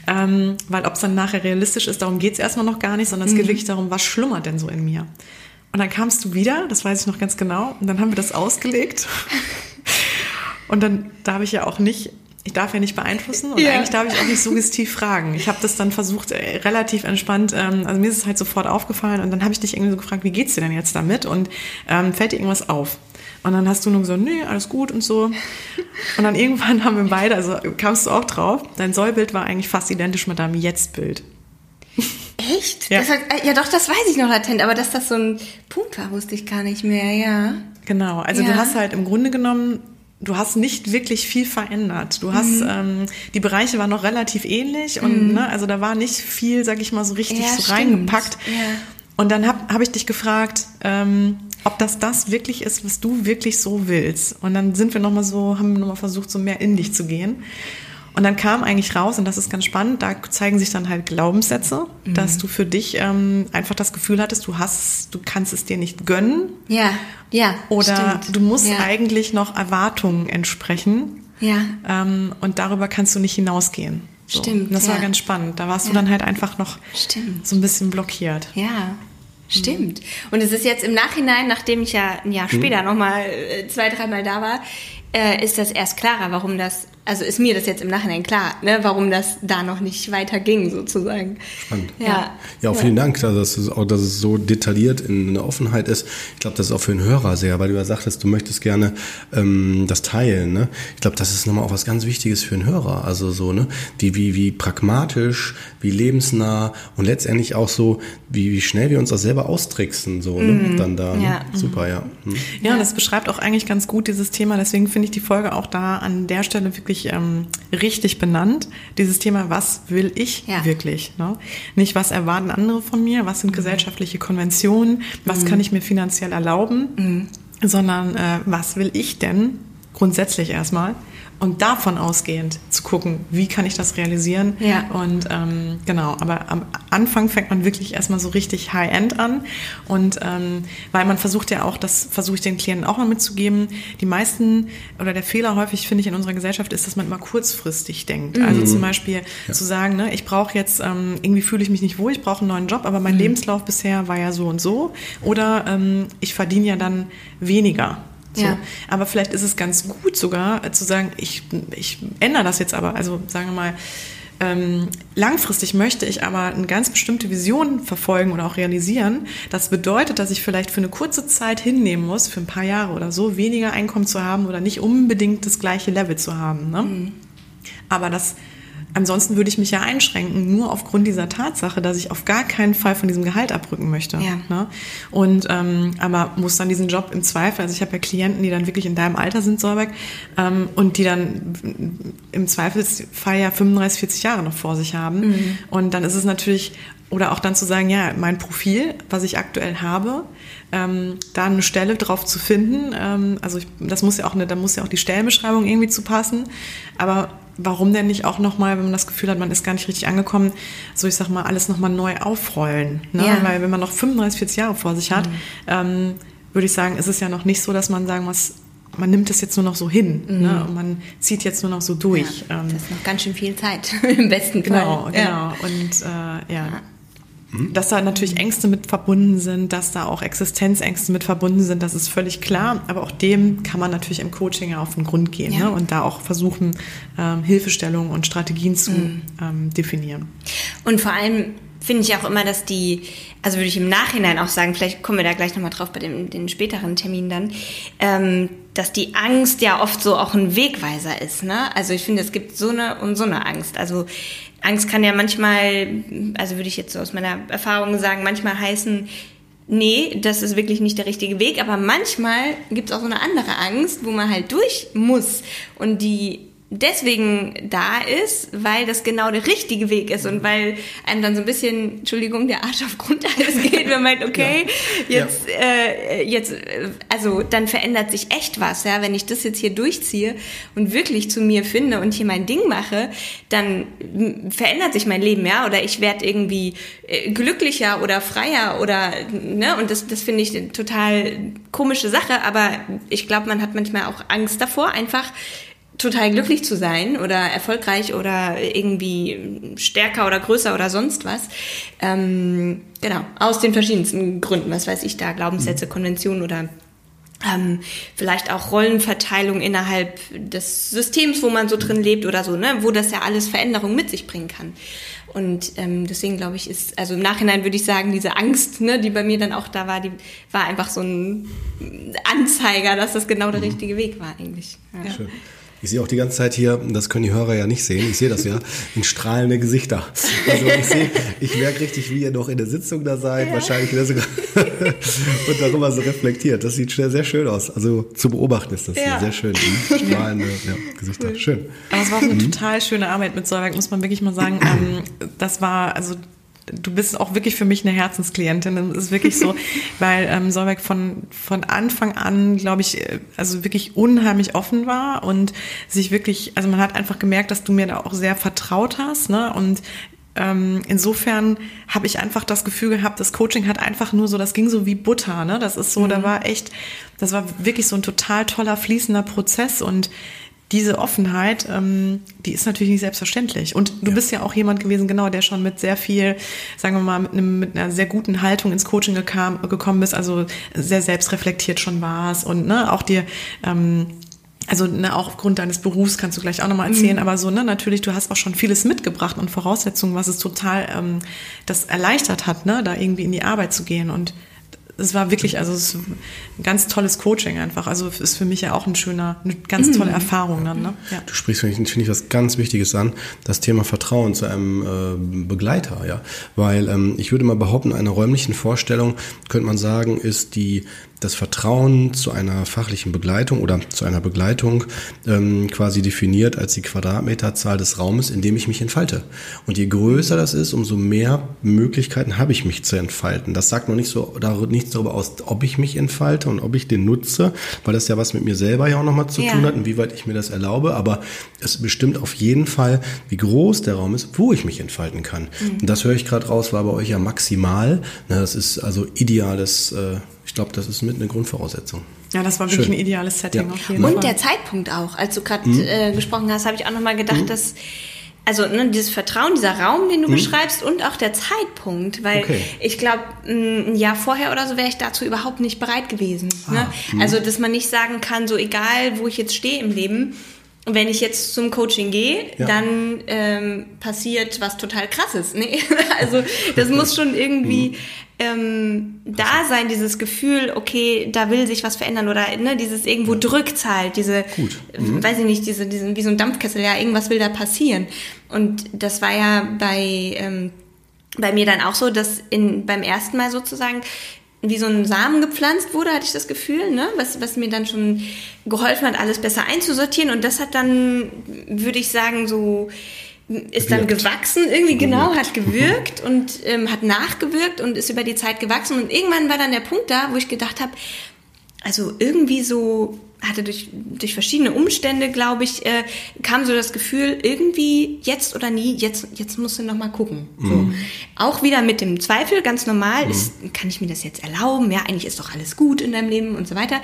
Ähm, weil ob es dann nachher realistisch ist, darum geht es erstmal noch gar nicht, sondern es mhm. geht wirklich darum, was schlummert denn so in mir. Und dann kamst du wieder, das weiß ich noch ganz genau, und dann haben wir das ausgelegt. Und dann darf ich ja auch nicht, ich darf ja nicht beeinflussen und ja. eigentlich darf ich auch nicht suggestiv fragen. Ich habe das dann versucht, äh, relativ entspannt, ähm, also mir ist es halt sofort aufgefallen und dann habe ich dich irgendwie so gefragt, wie geht's dir denn jetzt damit und ähm, fällt dir irgendwas auf? Und dann hast du nur gesagt, nee, alles gut und so. Und dann irgendwann haben wir beide, also kamst du auch drauf, dein Sollbild war eigentlich fast identisch mit deinem Jetzt-Bild. Echt? Ja. Hat, ja, doch, das weiß ich noch latent, aber dass das so ein Punkt war, wusste ich gar nicht mehr, ja. Genau, also ja. du hast halt im Grunde genommen du hast nicht wirklich viel verändert. Du hast, mhm. ähm, die Bereiche waren noch relativ ähnlich und mhm. ne, also da war nicht viel, sag ich mal, so richtig ja, so reingepackt. Ja. Und dann habe hab ich dich gefragt, ähm, ob das das wirklich ist, was du wirklich so willst. Und dann sind wir nochmal so, haben wir nochmal versucht, so mehr in dich zu gehen. Und dann kam eigentlich raus, und das ist ganz spannend, da zeigen sich dann halt Glaubenssätze, mhm. dass du für dich ähm, einfach das Gefühl hattest, du hast, du kannst es dir nicht gönnen. Ja, ja. Oder stimmt. du musst ja. eigentlich noch Erwartungen entsprechen. Ja. Ähm, und darüber kannst du nicht hinausgehen. So. Stimmt. Und das ja. war ganz spannend. Da warst ja. du dann halt einfach noch Stimmt. so ein bisschen blockiert. Ja. Stimmt. Und es ist jetzt im Nachhinein, nachdem ich ja ein Jahr später mhm. nochmal äh, zwei, dreimal da war, äh, ist das erst klarer, warum das also ist mir das jetzt im Nachhinein klar, ne, warum das da noch nicht weiter ging, sozusagen. Spannend. Ja, ja auch vielen Dank, dass es, auch, dass es so detailliert in der Offenheit ist. Ich glaube, das ist auch für den Hörer sehr, weil du ja sagtest, du möchtest gerne ähm, das teilen. Ne? Ich glaube, das ist nochmal auch was ganz Wichtiges für den Hörer. Also so, ne, wie, wie, wie pragmatisch, wie lebensnah und letztendlich auch so, wie, wie schnell wir uns das selber austricksen, so, ne? Mhm. Dann da. Ne? Ja. Ne? Super, ja. Mhm. Ja, und das beschreibt auch eigentlich ganz gut dieses Thema. Deswegen finde ich die Folge auch da an der Stelle wirklich wirklich ähm, richtig benannt. Dieses Thema, was will ich ja. wirklich? Ne? Nicht, was erwarten andere von mir, was sind mhm. gesellschaftliche Konventionen, was mhm. kann ich mir finanziell erlauben, mhm. sondern äh, was will ich denn grundsätzlich erstmal? Und davon ausgehend zu gucken, wie kann ich das realisieren. Ja. Und ähm, genau, aber am Anfang fängt man wirklich erstmal so richtig High-End an. Und ähm, weil man versucht ja auch, das versuche ich den Klienten auch mal mitzugeben, die meisten oder der Fehler häufig, finde ich, in unserer Gesellschaft ist, dass man immer kurzfristig denkt. Also mhm. Also zum Beispiel ja. zu sagen, ne, ich brauche jetzt, ähm, irgendwie fühle ich mich nicht wohl, ich brauche einen neuen Job, aber mein mhm. Lebenslauf bisher war ja so und so. Oder ähm, ich verdiene ja dann weniger. So. Ja. Aber vielleicht ist es ganz gut sogar äh, zu sagen, ich, ich ändere das jetzt aber. Also sagen wir mal, ähm, langfristig möchte ich aber eine ganz bestimmte Vision verfolgen oder auch realisieren. Das bedeutet, dass ich vielleicht für eine kurze Zeit hinnehmen muss, für ein paar Jahre oder so, weniger Einkommen zu haben oder nicht unbedingt das gleiche Level zu haben. Ne? Mhm. Aber das Ansonsten würde ich mich ja einschränken, nur aufgrund dieser Tatsache, dass ich auf gar keinen Fall von diesem Gehalt abrücken möchte. Ja. Ne? Und ähm, aber muss dann diesen Job im Zweifel, also ich habe ja Klienten, die dann wirklich in deinem Alter sind, Solberg, ähm, und die dann im Zweifelsfall ja 35, 40 Jahre noch vor sich haben. Mhm. Und dann ist es natürlich, oder auch dann zu sagen, ja, mein Profil, was ich aktuell habe, ähm, da eine Stelle drauf zu finden. Ähm, also ich, das muss ja auch eine, da muss ja auch die Stellenbeschreibung irgendwie zu passen. Aber warum denn nicht auch nochmal, wenn man das Gefühl hat, man ist gar nicht richtig angekommen, so ich sag mal, alles nochmal neu aufrollen. Ne? Ja. Weil wenn man noch 35, 40 Jahre vor sich hat, mhm. ähm, würde ich sagen, ist es ja noch nicht so, dass man sagen muss, man nimmt es jetzt nur noch so hin mhm. ne? und man zieht jetzt nur noch so durch. Ja, ähm, das ist noch ganz schön viel Zeit, im besten Fall. Genau, genau. Ja. Und äh, ja. Dass da natürlich Ängste mit verbunden sind, dass da auch Existenzängste mit verbunden sind, das ist völlig klar. Aber auch dem kann man natürlich im Coaching ja auf den Grund gehen ja. ne? und da auch versuchen, ähm, Hilfestellungen und Strategien zu mhm. ähm, definieren. Und vor allem finde ich auch immer, dass die, also würde ich im Nachhinein auch sagen, vielleicht kommen wir da gleich nochmal drauf bei dem, den späteren Termin dann, ähm, dass die Angst ja oft so auch ein Wegweiser ist. Ne? Also ich finde, es gibt so eine und so eine Angst. Also Angst kann ja manchmal, also würde ich jetzt so aus meiner Erfahrung sagen, manchmal heißen, nee, das ist wirklich nicht der richtige Weg, aber manchmal gibt es auch so eine andere Angst, wo man halt durch muss und die deswegen da ist, weil das genau der richtige Weg ist und weil einem dann so ein bisschen, Entschuldigung, der Arsch auf Grundeis geht, wenn man meint, okay, ja. jetzt, ja. Äh, jetzt, also dann verändert sich echt was, ja, wenn ich das jetzt hier durchziehe und wirklich zu mir finde und hier mein Ding mache, dann verändert sich mein Leben, ja, oder ich werde irgendwie äh, glücklicher oder freier oder, ne, und das, das finde ich eine total komische Sache, aber ich glaube, man hat manchmal auch Angst davor, einfach total glücklich zu sein oder erfolgreich oder irgendwie stärker oder größer oder sonst was. Ähm, genau, aus den verschiedensten Gründen, was weiß ich da, Glaubenssätze, mhm. Konventionen oder ähm, vielleicht auch Rollenverteilung innerhalb des Systems, wo man so drin lebt oder so, ne, wo das ja alles Veränderungen mit sich bringen kann. Und ähm, deswegen glaube ich, ist, also im Nachhinein würde ich sagen, diese Angst, ne, die bei mir dann auch da war, die war einfach so ein Anzeiger, dass das genau der mhm. richtige Weg war eigentlich. Ja. Schön. Ich sehe auch die ganze Zeit hier, das können die Hörer ja nicht sehen, ich sehe das ja, in strahlende Gesichter. Also ich sehe, ich merke richtig, wie ihr noch in der Sitzung da seid, ja. wahrscheinlich wieder sogar und darüber so reflektiert. Das sieht sehr schön aus. Also zu beobachten ist das ja. hier sehr schön. Strahlende ja, Gesichter. Schön. Aber es war auch eine mhm. total schöne Arbeit mit Solberg, muss man wirklich mal sagen. Ähm, das war, also du bist auch wirklich für mich eine Herzensklientin. Das ist wirklich so, weil ähm, Solveig von, von Anfang an, glaube ich, äh, also wirklich unheimlich offen war und sich wirklich, also man hat einfach gemerkt, dass du mir da auch sehr vertraut hast. Ne? Und ähm, insofern habe ich einfach das Gefühl gehabt, das Coaching hat einfach nur so, das ging so wie Butter. Ne? Das ist so, mhm. da war echt, das war wirklich so ein total toller, fließender Prozess und diese Offenheit, ähm, die ist natürlich nicht selbstverständlich. Und du ja. bist ja auch jemand gewesen, genau, der schon mit sehr viel, sagen wir mal, mit, einem, mit einer sehr guten Haltung ins Coaching gekam, gekommen bist, also sehr selbstreflektiert schon warst und ne, auch dir ähm, also ne, auch aufgrund deines Berufs kannst du gleich auch nochmal erzählen, mhm. aber so, ne, natürlich, du hast auch schon vieles mitgebracht und Voraussetzungen, was es total ähm, das erleichtert hat, ne, da irgendwie in die Arbeit zu gehen. Und es war wirklich, also es ist ein ganz tolles Coaching einfach. Also ist für mich ja auch ein schöner, eine ganz tolle mhm. Erfahrung dann. Ne? Ja. Du sprichst, finde ich, was ganz Wichtiges an, das Thema Vertrauen zu einem äh, Begleiter, ja. Weil ähm, ich würde mal behaupten, eine räumlichen Vorstellung, könnte man sagen, ist die das Vertrauen zu einer fachlichen Begleitung oder zu einer Begleitung ähm, quasi definiert als die Quadratmeterzahl des Raumes, in dem ich mich entfalte. Und je größer das ist, umso mehr Möglichkeiten habe ich mich zu entfalten. Das sagt noch nicht so nichts darüber aus, ob ich mich entfalte und ob ich den nutze, weil das ja was mit mir selber ja auch nochmal zu ja. tun hat, inwieweit ich mir das erlaube. Aber es bestimmt auf jeden Fall, wie groß der Raum ist, wo ich mich entfalten kann. Mhm. Und das höre ich gerade raus, war bei euch ja maximal. Das ist also ideales, äh, glaube, das ist mit eine Grundvoraussetzung. Ja, das war wirklich Schön. ein ideales Setting ja. auf jeden Und Fall. Und der Zeitpunkt auch. Als du gerade mhm. äh, gesprochen hast, habe ich auch nochmal gedacht, mhm. dass also ne, dieses Vertrauen, dieser Raum, den du mhm. beschreibst und auch der Zeitpunkt, weil okay. ich glaube, ein Jahr vorher oder so wäre ich dazu überhaupt nicht bereit gewesen. Ah, ne? Mhm. Also, dass man nicht sagen kann, so egal, wo ich jetzt stehe im Leben, wenn ich jetzt zum Coaching gehe, ja. dann ähm, passiert was total krasses. Nee, also das muss schon irgendwie mhm ähm, da sein, dieses Gefühl, okay, da will sich was verändern oder ne, dieses irgendwo drückt halt, diese, mhm. weiß ich nicht, diese, diesen, wie so ein Dampfkessel, ja, irgendwas will da passieren. Und das war ja bei, ähm, bei mir dann auch so, dass in, beim ersten Mal sozusagen wie so ein Samen gepflanzt wurde, hatte ich das Gefühl, ne? was, was mir dann schon geholfen hat, alles besser einzusortieren. Und das hat dann, würde ich sagen, so ist dann gewachsen, irgendwie genau, hat gewirkt und ähm, hat nachgewirkt und ist über die Zeit gewachsen. Und irgendwann war dann der Punkt da, wo ich gedacht habe, also irgendwie so hatte durch, durch verschiedene Umstände, glaube ich, äh, kam so das Gefühl, irgendwie jetzt oder nie, jetzt, jetzt musst du noch mal gucken. Mhm. So. Auch wieder mit dem Zweifel, ganz normal, mhm. ist, kann ich mir das jetzt erlauben? Ja, eigentlich ist doch alles gut in deinem Leben und so weiter.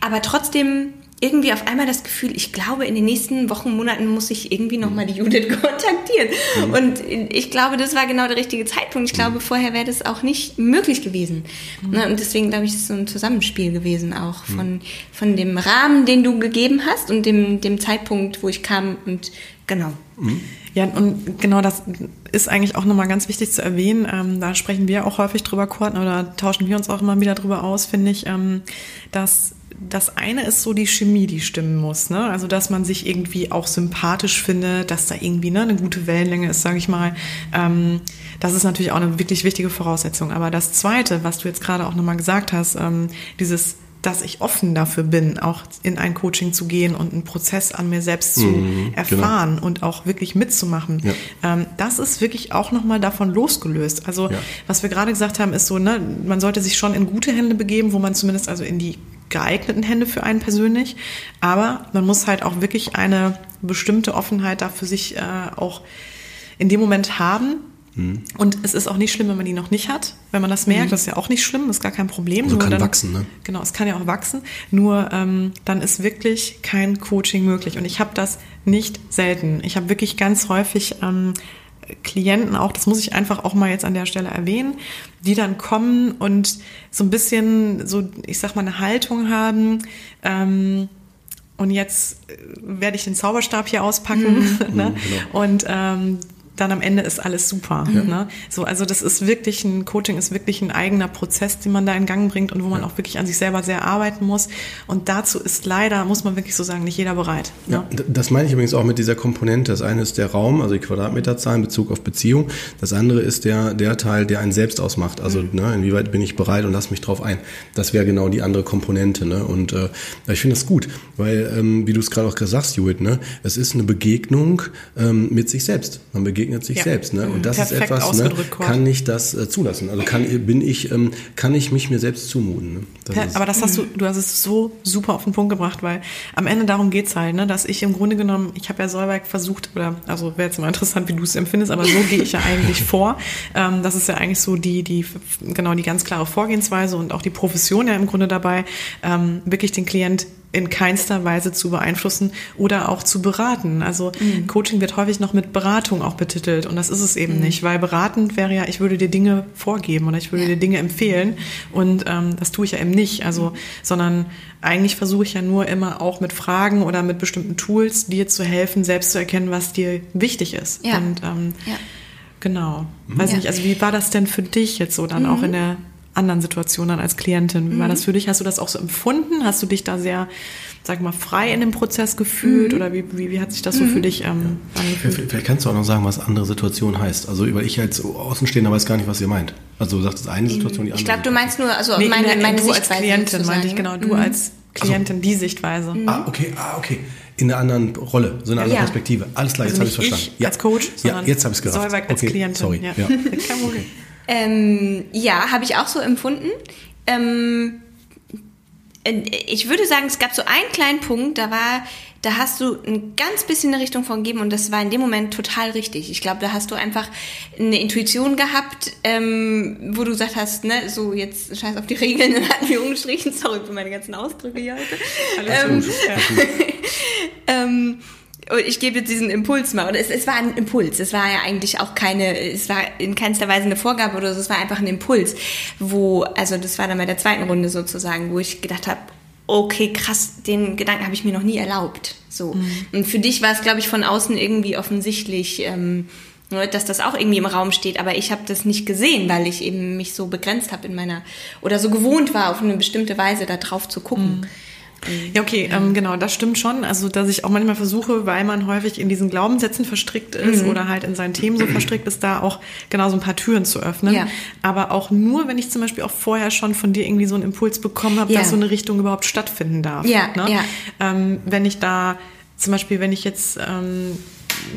Aber trotzdem irgendwie auf einmal das Gefühl, ich glaube, in den nächsten Wochen, Monaten muss ich irgendwie nochmal die Judith kontaktieren. Mhm. Und ich glaube, das war genau der richtige Zeitpunkt. Ich glaube, mhm. vorher wäre das auch nicht möglich gewesen. Mhm. Ne, und deswegen glaube ich, das ist so ein Zusammenspiel gewesen auch mhm. von, von dem Rahmen, den du gegeben hast und dem, dem Zeitpunkt, wo ich kam und genau. Mhm. Ja, und genau das ist eigentlich auch nochmal ganz wichtig zu erwähnen. Ähm, da sprechen wir auch häufig drüber, Kurt, oder tauschen wir uns auch immer wieder drüber aus, finde ich, ähm, dass das eine ist so die Chemie, die stimmen muss. Ne? Also, dass man sich irgendwie auch sympathisch findet, dass da irgendwie ne, eine gute Wellenlänge ist, sage ich mal. Ähm, das ist natürlich auch eine wirklich wichtige Voraussetzung. Aber das Zweite, was du jetzt gerade auch nochmal gesagt hast, ähm, dieses dass ich offen dafür bin, auch in ein Coaching zu gehen und einen Prozess an mir selbst zu mhm, erfahren genau. und auch wirklich mitzumachen. Ja. Ähm, das ist wirklich auch nochmal davon losgelöst. Also ja. was wir gerade gesagt haben, ist so, ne, man sollte sich schon in gute Hände begeben, wo man zumindest also in die geeigneten Hände für einen persönlich. Aber man muss halt auch wirklich eine bestimmte Offenheit da für sich äh, auch in dem Moment haben. Mhm. Und es ist auch nicht schlimm, wenn man die noch nicht hat. Wenn man das merkt, mhm. das ist ja auch nicht schlimm, das ist gar kein Problem. Also kann dann, wachsen, ne? Genau, es kann ja auch wachsen. Nur ähm, dann ist wirklich kein Coaching möglich. Und ich habe das nicht selten. Ich habe wirklich ganz häufig ähm, Klienten auch, das muss ich einfach auch mal jetzt an der Stelle erwähnen, die dann kommen und so ein bisschen so, ich sag mal, eine Haltung haben, ähm, und jetzt werde ich den Zauberstab hier auspacken. Mhm. ne? Mhm, genau. Und ähm, dann am Ende ist alles super. Ja. Ne? So, also das ist wirklich ein Coaching ist wirklich ein eigener Prozess, den man da in Gang bringt und wo man ja. auch wirklich an sich selber sehr arbeiten muss. Und dazu ist leider, muss man wirklich so sagen, nicht jeder bereit. Ne? Ja, das meine ich übrigens auch mit dieser Komponente. Das eine ist der Raum, also die Quadratmeterzahl in Bezug auf Beziehung. Das andere ist der, der Teil, der einen selbst ausmacht. Also mhm. ne, inwieweit bin ich bereit und lass mich drauf ein. Das wäre genau die andere Komponente. Ne? Und äh, ich finde das gut, weil, ähm, wie du es gerade auch gesagt hast, Judith, ne, es ist eine Begegnung ähm, mit sich selbst. Man begegnet begegnet sich ja. selbst. Ne? Und das Perfekt ist etwas, ne, kann ich das äh, zulassen? Also kann, bin ich, ähm, kann ich mich mir selbst zumuten? Ne? Das aber das hast du, du hast es so super auf den Punkt gebracht, weil am Ende darum geht's halt, ne, dass ich im Grunde genommen, ich habe ja Solberg versucht, oder also wäre jetzt mal interessant, wie du es empfindest, aber so gehe ich ja eigentlich vor. Ähm, das ist ja eigentlich so die, die, genau die ganz klare Vorgehensweise und auch die Profession ja im Grunde dabei, ähm, wirklich den Klient in keinster Weise zu beeinflussen oder auch zu beraten. Also mhm. Coaching wird häufig noch mit Beratung auch betitelt und das ist es eben mhm. nicht, weil beratend wäre ja, ich würde dir Dinge vorgeben oder ich würde ja. dir Dinge empfehlen und ähm, das tue ich ja eben nicht. Also, sondern eigentlich versuche ich ja nur immer auch mit Fragen oder mit bestimmten Tools dir zu helfen, selbst zu erkennen, was dir wichtig ist. Ja. Und ähm, ja. genau. Weiß nicht, also wie war das denn für dich jetzt so dann auch in mhm. der anderen Situation dann als Klientin. Wie war das für dich? Hast du das auch so empfunden? Hast du dich da sehr, sag mal, frei in dem Prozess gefühlt? Oder wie, wie, wie hat sich das so für dich ähm, angefühlt? Vielleicht, vielleicht kannst du auch noch sagen, was andere Situation heißt. Also, weil ich als Außenstehender weiß gar nicht, was ihr meint. Also, du sagst, das ist eine Situation, die andere. Ich glaube, du meinst nur, also Nee, meine, meine du als Klientin, meinte ich genau. Du als Klientin, die Sichtweise. Ah, okay, ah, okay. In einer anderen Rolle, so in einer anderen Ja. Perspektive. Alles klar, Also jetzt habe ich nicht verstanden. ich als Coach, ja, jetzt habe ich es gerafft. Solveig als okay, Klientin. Sorry. Ja. Ja. Kein Problem. Ähm, ja, habe ich auch so empfunden. Ähm, äh, ich würde sagen, es gab so einen kleinen Punkt, da war, da hast du ein ganz bisschen eine Richtung von gegeben und das war in dem Moment total richtig. Ich glaube, da hast du einfach eine Intuition gehabt, ähm, wo du gesagt hast, ne, so jetzt scheiß auf die Regeln, dann hatten wir umgestrichen, sorry für meine ganzen Ausdrücke hier heute. Alles Ähm, gut. Ja. ähm, ich gebe jetzt diesen Impuls mal. Und es, es war ein Impuls. Es war ja eigentlich auch keine, es war in keinster Weise eine Vorgabe oder so. Es war einfach ein Impuls, wo, also das war dann bei der zweiten Runde sozusagen, wo ich gedacht habe, okay, krass, den Gedanken habe ich mir noch nie erlaubt. So. Und für dich war es, glaube ich, von außen irgendwie offensichtlich, ähm, ne, dass das auch irgendwie im Raum steht, aber ich habe das nicht gesehen, weil ich eben mich so begrenzt habe in meiner oder so gewohnt war, auf eine bestimmte Weise da drauf zu gucken. Ja, okay, ähm, genau, das stimmt schon. Also, dass ich auch manchmal versuche, weil man häufig in diesen Glaubenssätzen verstrickt ist Mhm. oder halt in seinen Themen so verstrickt ist, da auch genau so ein paar Türen zu öffnen. Ja. Aber auch nur, wenn ich zum Beispiel auch vorher schon von dir irgendwie so einen Impuls bekommen habe, Ja. dass so eine Richtung überhaupt stattfinden darf. Ja, ne? ja. Ähm, wenn ich da, zum Beispiel, wenn ich jetzt, ähm,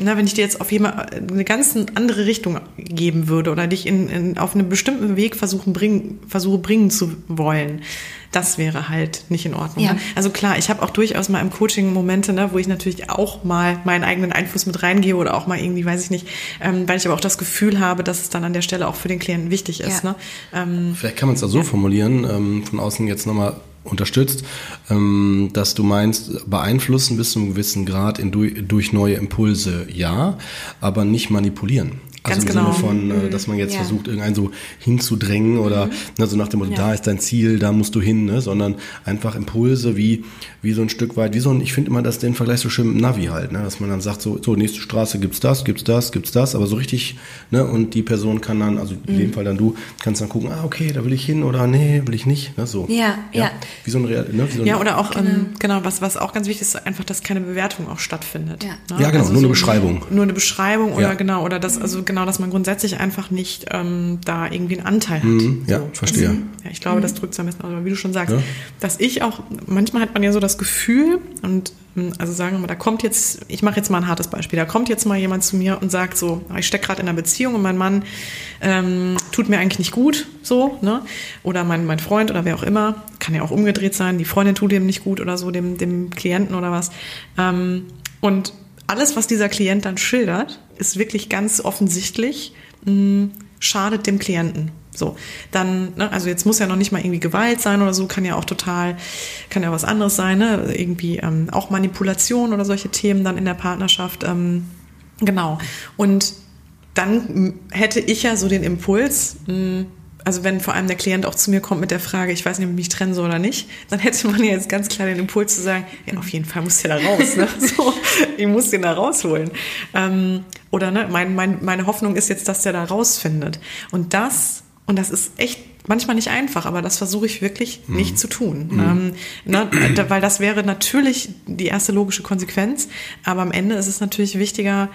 na, wenn ich dir jetzt auf jemand eine ganz andere Richtung geben würde oder dich in, in, auf einen bestimmten Weg versuchen bringen, versuche bringen zu wollen, das wäre halt nicht in Ordnung. Ja. Ne? Also klar, ich habe auch durchaus mal im Coaching Momente, ne, wo ich natürlich auch mal meinen eigenen Einfluss mit reingebe oder auch mal irgendwie, weiß ich nicht, ähm, weil ich aber auch das Gefühl habe, dass es dann an der Stelle auch für den Klienten wichtig ist. Ja. Ne? Ähm, Vielleicht kann man es da so formulieren, ähm, von außen jetzt nochmal unterstützt, ähm, dass du meinst, beeinflussen bis zu einem gewissen Grad in, durch, durch neue Impulse, ja, aber nicht manipulieren. Also Ganz im genau. Sinne von, äh, dass man jetzt Ja. versucht, irgendeinen so hinzudrängen oder ne, so nach dem Motto, da ist dein Ziel, da musst du hin, ne, sondern einfach Impulse wie, wie so ein Stück weit, wie so ein, ich finde immer das den Vergleich so schön mit dem Navi halt, ne, dass man dann sagt, so, so nächste Straße gibt's das, gibt's das, gibt's das, aber so richtig, ne, und die Person kann dann, also in Mhm. dem Fall dann du, kannst dann gucken, ah, okay, da will ich hin oder nee, will ich nicht, ne, so. Ja, ja. Wie so ein, Real, ne, wie so ein ja, oder auch, genau, ähm, genau was, was auch ganz wichtig ist, einfach, dass keine Bewertung auch stattfindet. Ja. Ne? Ja, genau, nur eine so Beschreibung. Nur eine Beschreibung oder Ja. genau, oder das, also genau, dass man grundsätzlich einfach nicht ähm, da irgendwie einen Anteil hat. Mhm, ja, verstehe. Das, ja, ich glaube, das drückt es am besten aus, aber wie du schon sagst, Ja. dass ich auch, manchmal hat man ja so das Gefühl, und ähm, also sagen wir mal, da kommt jetzt, ich mache jetzt mal ein hartes Beispiel, da kommt jetzt mal jemand zu mir und sagt so, ich stecke gerade in einer Beziehung und mein Mann ähm, tut mir eigentlich nicht gut, so, ne? Oder mein, mein Freund oder wer auch immer, kann ja auch umgedreht sein, die Freundin tut ihm nicht gut oder so, dem, dem Klienten oder was. Ähm, und alles, was dieser Klient dann schildert, ist wirklich ganz offensichtlich, mh, schadet dem Klienten. So, dann, ne, also jetzt muss ja noch nicht mal irgendwie Gewalt sein oder so, kann ja auch total, kann ja was anderes sein, ne? Irgendwie ähm, auch Manipulation oder solche Themen dann in der Partnerschaft. Ähm, genau. Und dann hätte ich ja so den Impuls, mh, also wenn vor allem der Klient auch zu mir kommt mit der Frage, ich weiß nicht, ob ich mich trennen soll oder nicht, dann hätte man ja jetzt ganz klar den Impuls zu sagen, ja, auf jeden Fall muss der da raus, ne? So, ich muss den da rausholen. Ähm, oder ne, mein, mein, meine Hoffnung ist jetzt, dass der da rausfindet. Und das, und das ist echt manchmal nicht einfach, aber das versuche ich wirklich nicht zu tun. Ähm, ne, da, weil das wäre natürlich die erste logische Konsequenz, aber am Ende ist es natürlich wichtiger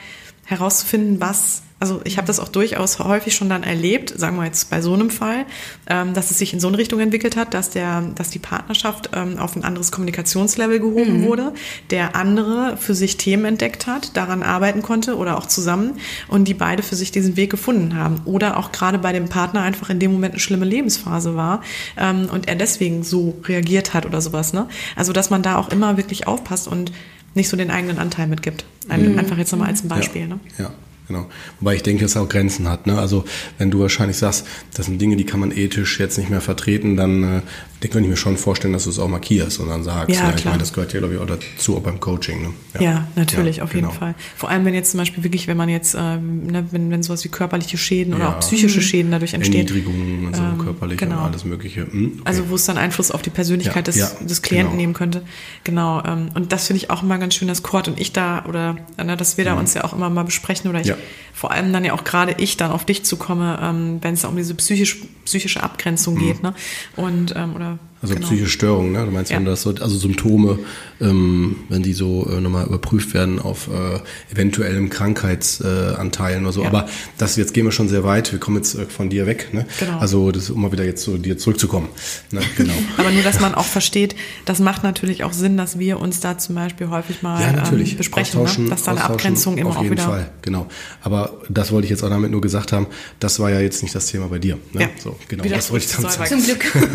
herauszufinden, was also ich habe das auch durchaus häufig schon dann erlebt, sagen wir jetzt bei so einem Fall, ähm, dass es sich in so eine Richtung entwickelt hat, dass der, dass die Partnerschaft ähm, auf ein anderes Kommunikationslevel gehoben wurde, der andere für sich Themen entdeckt hat, daran arbeiten konnte oder auch zusammen und die beide für sich diesen Weg gefunden haben. Oder auch gerade bei dem Partner einfach in dem Moment eine schlimme Lebensphase war ähm, und er deswegen so reagiert hat oder sowas. Ne? Also dass man da auch immer wirklich aufpasst und nicht so den eigenen Anteil mitgibt. Ein, Einfach jetzt nochmal als ein Beispiel. Ja, Ne? ja. Genau. Wobei ich denke, es auch Grenzen hat. Ne? Also wenn du wahrscheinlich sagst, das sind Dinge, die kann man ethisch jetzt nicht mehr vertreten, dann äh, den könnte ich mir schon vorstellen, dass du es auch markierst und dann sagst, Ja, ja, ich meine, das gehört ja, glaube ich, auch dazu, auch beim Coaching. Ne? Ja, natürlich, Ja, auf jeden genau. Fall. Vor allem, wenn jetzt zum Beispiel wirklich, wenn man jetzt, ähm, ne, wenn, wenn sowas wie körperliche Schäden oder Ja. auch psychische Schäden dadurch entstehen. Erniedrigungen und so Ähm, körperlich genau. und alles Mögliche. Hm, okay. Also wo es dann Einfluss auf die Persönlichkeit Ja, des, ja, des Klienten genau. nehmen könnte. Genau. Ähm, und das finde ich auch immer ganz schön, dass Kurt und ich da oder ne, dass wir da uns ja auch immer mal besprechen oder ich Mhm. Ja. vor allem dann ja auch gerade ich dann auf dich zukomme, ähm, wenn es um diese psychisch, psychische Abgrenzung geht. Ne? Und ähm, oder Mhm. Also genau. psychische Störungen, ne? Du meinst, wenn Ja. das so, also Symptome, ähm, wenn die so äh, nochmal überprüft werden auf äh, eventuellem Krankheitsanteilen äh, Anteilen oder so. Ja. Aber das jetzt gehen wir schon sehr weit. Wir kommen jetzt äh, von dir weg, ne? Genau. Also das um mal wieder jetzt zu dir zurückzukommen. Ne? Genau. Aber nur, dass man auch versteht, das macht natürlich auch Sinn, dass wir uns da zum Beispiel häufig mal ja, natürlich. ähm, besprechen, ne? dass da eine Abgrenzung immer auf auch jeden wieder. Fall, genau. Aber das wollte ich jetzt auch damit nur gesagt haben. Das war ja jetzt nicht das Thema bei dir. Ne? Ja. So, genau. Wieder das wollte ich zurück sagen. zu Zum Glück.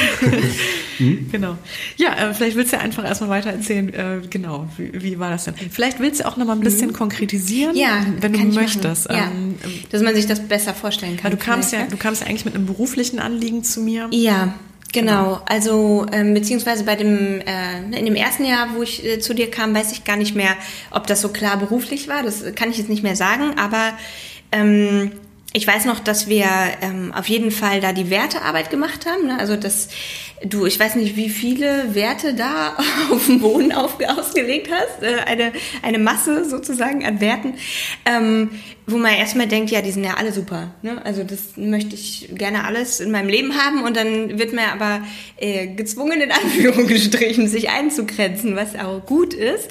Genau. Ja, äh, vielleicht willst du ja einfach erstmal weiter erzählen, äh, genau, wie, wie war das denn? Vielleicht willst du auch noch mal ein bisschen konkretisieren, Mhm. Ja, wenn du möchtest. Ja, Ähm, dass man sich das besser vorstellen kann. weil du kamst ja, ne? du kamst ja eigentlich mit einem beruflichen Anliegen zu mir. Ja, genau. Also ähm, beziehungsweise bei dem äh, in dem ersten Jahr, wo ich äh, zu dir kam, weiß ich gar nicht mehr, ob das so klar beruflich war. Das kann ich jetzt nicht mehr sagen. Aber ähm, ich weiß noch, dass wir ähm, auf jeden Fall da die Wertearbeit gemacht haben. Ne? Also dass du, ich weiß nicht, wie viele Werte da auf dem Boden ausgelegt hast. Äh, eine eine Masse sozusagen an Werten. Ähm, wo man erstmal denkt, ja, die sind ja alle super. Ne? Also das möchte ich gerne alles in meinem Leben haben und dann wird man aber äh, gezwungen, in Anführungsstrichen, sich einzugrenzen, was auch gut ist,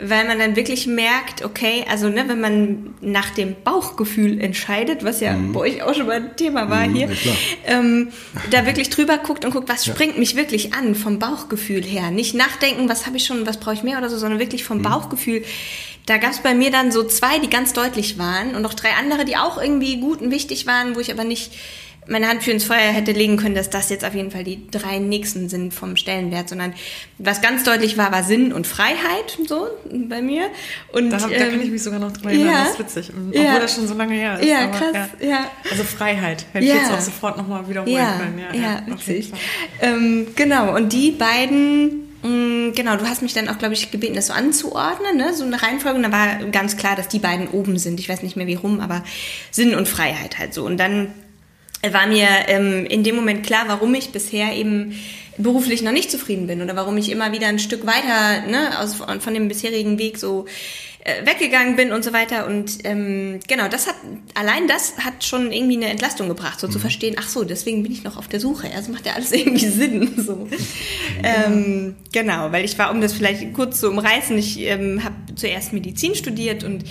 weil man dann wirklich merkt, okay, also ne, wenn man nach dem Bauchgefühl entscheidet, was ja bei euch auch schon mal ein Thema war Mhm, hier, ja, ähm, da wirklich drüber guckt und guckt, was springt mich wirklich an vom Bauchgefühl her. Nicht nachdenken, was habe ich schon, was brauche ich mehr oder so, sondern wirklich Mhm. vom Bauchgefühl. Da gab es bei mir dann so zwei, die ganz deutlich waren und noch drei andere, die auch irgendwie gut und wichtig waren, wo ich aber nicht meine Hand für ins Feuer hätte legen können, dass das jetzt auf jeden Fall die drei nächsten sind vom Stellenwert, sondern was ganz deutlich war, war Sinn und Freiheit, so bei mir. Und Da, hab, da ähm, kann ich mich sogar noch dran erinnern, ja. das ist witzig. Mhm. Ja. Obwohl das schon so lange her ist. Ja, aber, krass, ja. Also Freiheit hätte ich Ja. jetzt auch sofort nochmal wiederholen ja, können. Ja, Ja, witzig. Ähm, genau, und die beiden, mh, genau, du hast mich dann auch, glaube ich, gebeten, das so anzuordnen, ne? so eine Reihenfolge. Und da war ganz klar, dass die beiden oben sind. Ich weiß nicht mehr wie rum, aber Sinn und Freiheit halt so. Und dann war mir ähm, in dem Moment klar, warum ich bisher eben beruflich noch nicht zufrieden bin oder warum ich immer wieder ein Stück weiter ne, aus, von, dem bisherigen Weg so äh, weggegangen bin und so weiter. Und ähm, genau, das hat allein das hat schon irgendwie eine Entlastung gebracht, so zu verstehen, ach so, deswegen bin ich noch auf der Suche. Also macht ja alles irgendwie Sinn. So. Ähm, genau, weil ich war, um das vielleicht kurz zu umreißen, ich ähm, habe zuerst Medizin studiert und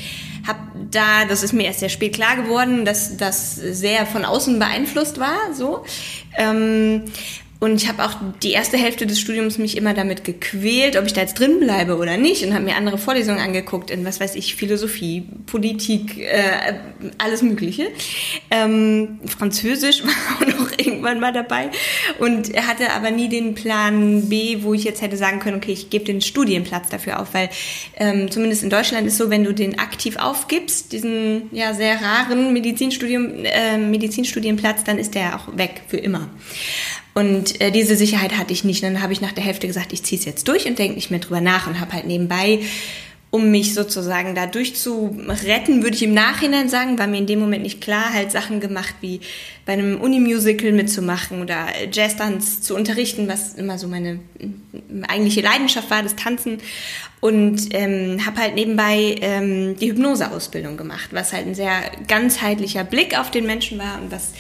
habe da, das ist mir erst sehr spät klar geworden, dass das sehr von außen beeinflusst war. So. Ähm, und ich habe auch die erste Hälfte des Studiums mich immer damit gequält, ob ich da jetzt drin bleibe oder nicht und habe mir andere Vorlesungen angeguckt in, was weiß ich, Philosophie, Politik, äh, alles Mögliche. Ähm, Französisch war auch noch irgendwann mal dabei und hatte aber nie den Plan B, wo ich jetzt hätte sagen können, okay, ich gebe den Studienplatz dafür auf, weil ähm, zumindest in Deutschland ist so, wenn du den aktiv aufgibst, diesen ja sehr raren Medizinstudium, äh, Medizinstudienplatz, dann ist der auch weg für immer. Und äh, diese Sicherheit hatte ich nicht. Und dann habe ich nach der Hälfte gesagt, ich ziehe es jetzt durch und denke nicht mehr drüber nach und habe halt nebenbei, um mich sozusagen da durchzuretten, würde ich im Nachhinein sagen, war mir in dem Moment nicht klar, halt Sachen gemacht wie bei einem Unimusical mitzumachen oder Jazzdance zu unterrichten, was immer so meine eigentliche Leidenschaft war, das Tanzen. Und ähm, habe halt nebenbei ähm, die Hypnoseausbildung gemacht, was halt ein sehr ganzheitlicher Blick auf den Menschen war und was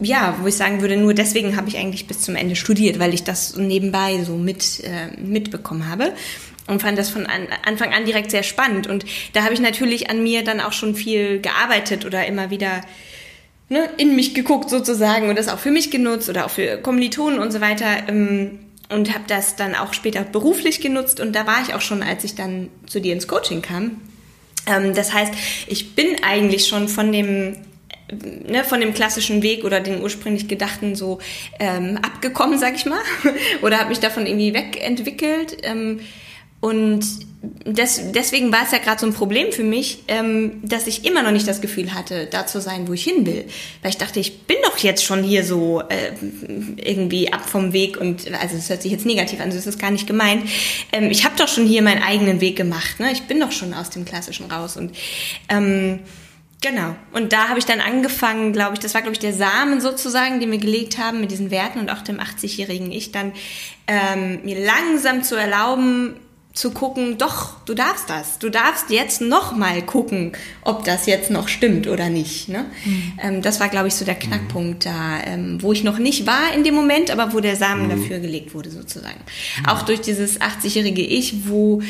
ja, wo ich sagen würde, nur deswegen habe ich eigentlich bis zum Ende studiert, weil ich das nebenbei so mit äh, mitbekommen habe und fand das von an, Anfang an direkt sehr spannend. Und da habe ich natürlich an mir dann auch schon viel gearbeitet oder immer wieder ne, in mich geguckt sozusagen und das auch für mich genutzt oder auch für Kommilitonen und so weiter. Ähm, und habe das dann auch später beruflich genutzt und da war ich auch schon, als ich dann zu dir ins Coaching kam. Ähm, das heißt, ich bin eigentlich schon von dem ne, von dem klassischen Weg oder den ursprünglich gedachten so ähm, abgekommen, sag ich mal, oder habe mich davon irgendwie wegentwickelt. Ähm, und das, deswegen war es ja gerade so ein Problem für mich, ähm, dass ich immer noch nicht das Gefühl hatte, da zu sein, wo ich hin will. Weil ich dachte, ich bin doch jetzt schon hier so äh, irgendwie ab vom Weg und also es hört sich jetzt negativ an, das ist gar nicht gemeint. Ähm, ich habe doch schon hier meinen eigenen Weg gemacht. Ne? Ich bin doch schon aus dem Klassischen raus und ähm, Genau. Und da habe ich dann angefangen, glaube ich, das war, glaube ich, der Samen sozusagen, den wir gelegt haben mit diesen Werten und auch dem 80-jährigen Ich dann, ähm, mir langsam zu erlauben, zu gucken, doch, du darfst das. Du darfst jetzt noch mal gucken, ob das jetzt noch stimmt oder nicht. Ne? Mhm. Ähm, das war, glaube ich, so der Knackpunkt da, ähm, wo ich noch nicht war in dem Moment, aber wo der Samen mhm. dafür gelegt wurde sozusagen. Mhm. Auch durch dieses 80-jährige Ich, wo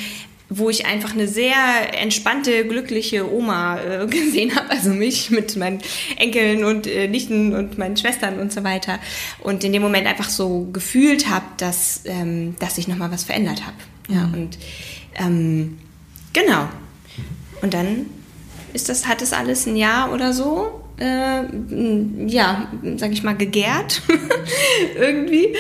wo ich einfach eine sehr entspannte, glückliche Oma äh, gesehen habe, also mich mit meinen Enkeln und äh, Nichten und meinen Schwestern und so weiter. Und in dem Moment einfach so gefühlt habe, dass, ähm, dass ich nochmal was verändert habe. Ja, mhm. und ähm, genau. Und dann ist das, hat es alles ein Jahr oder so, äh, ja, sag ich mal, gegärt irgendwie.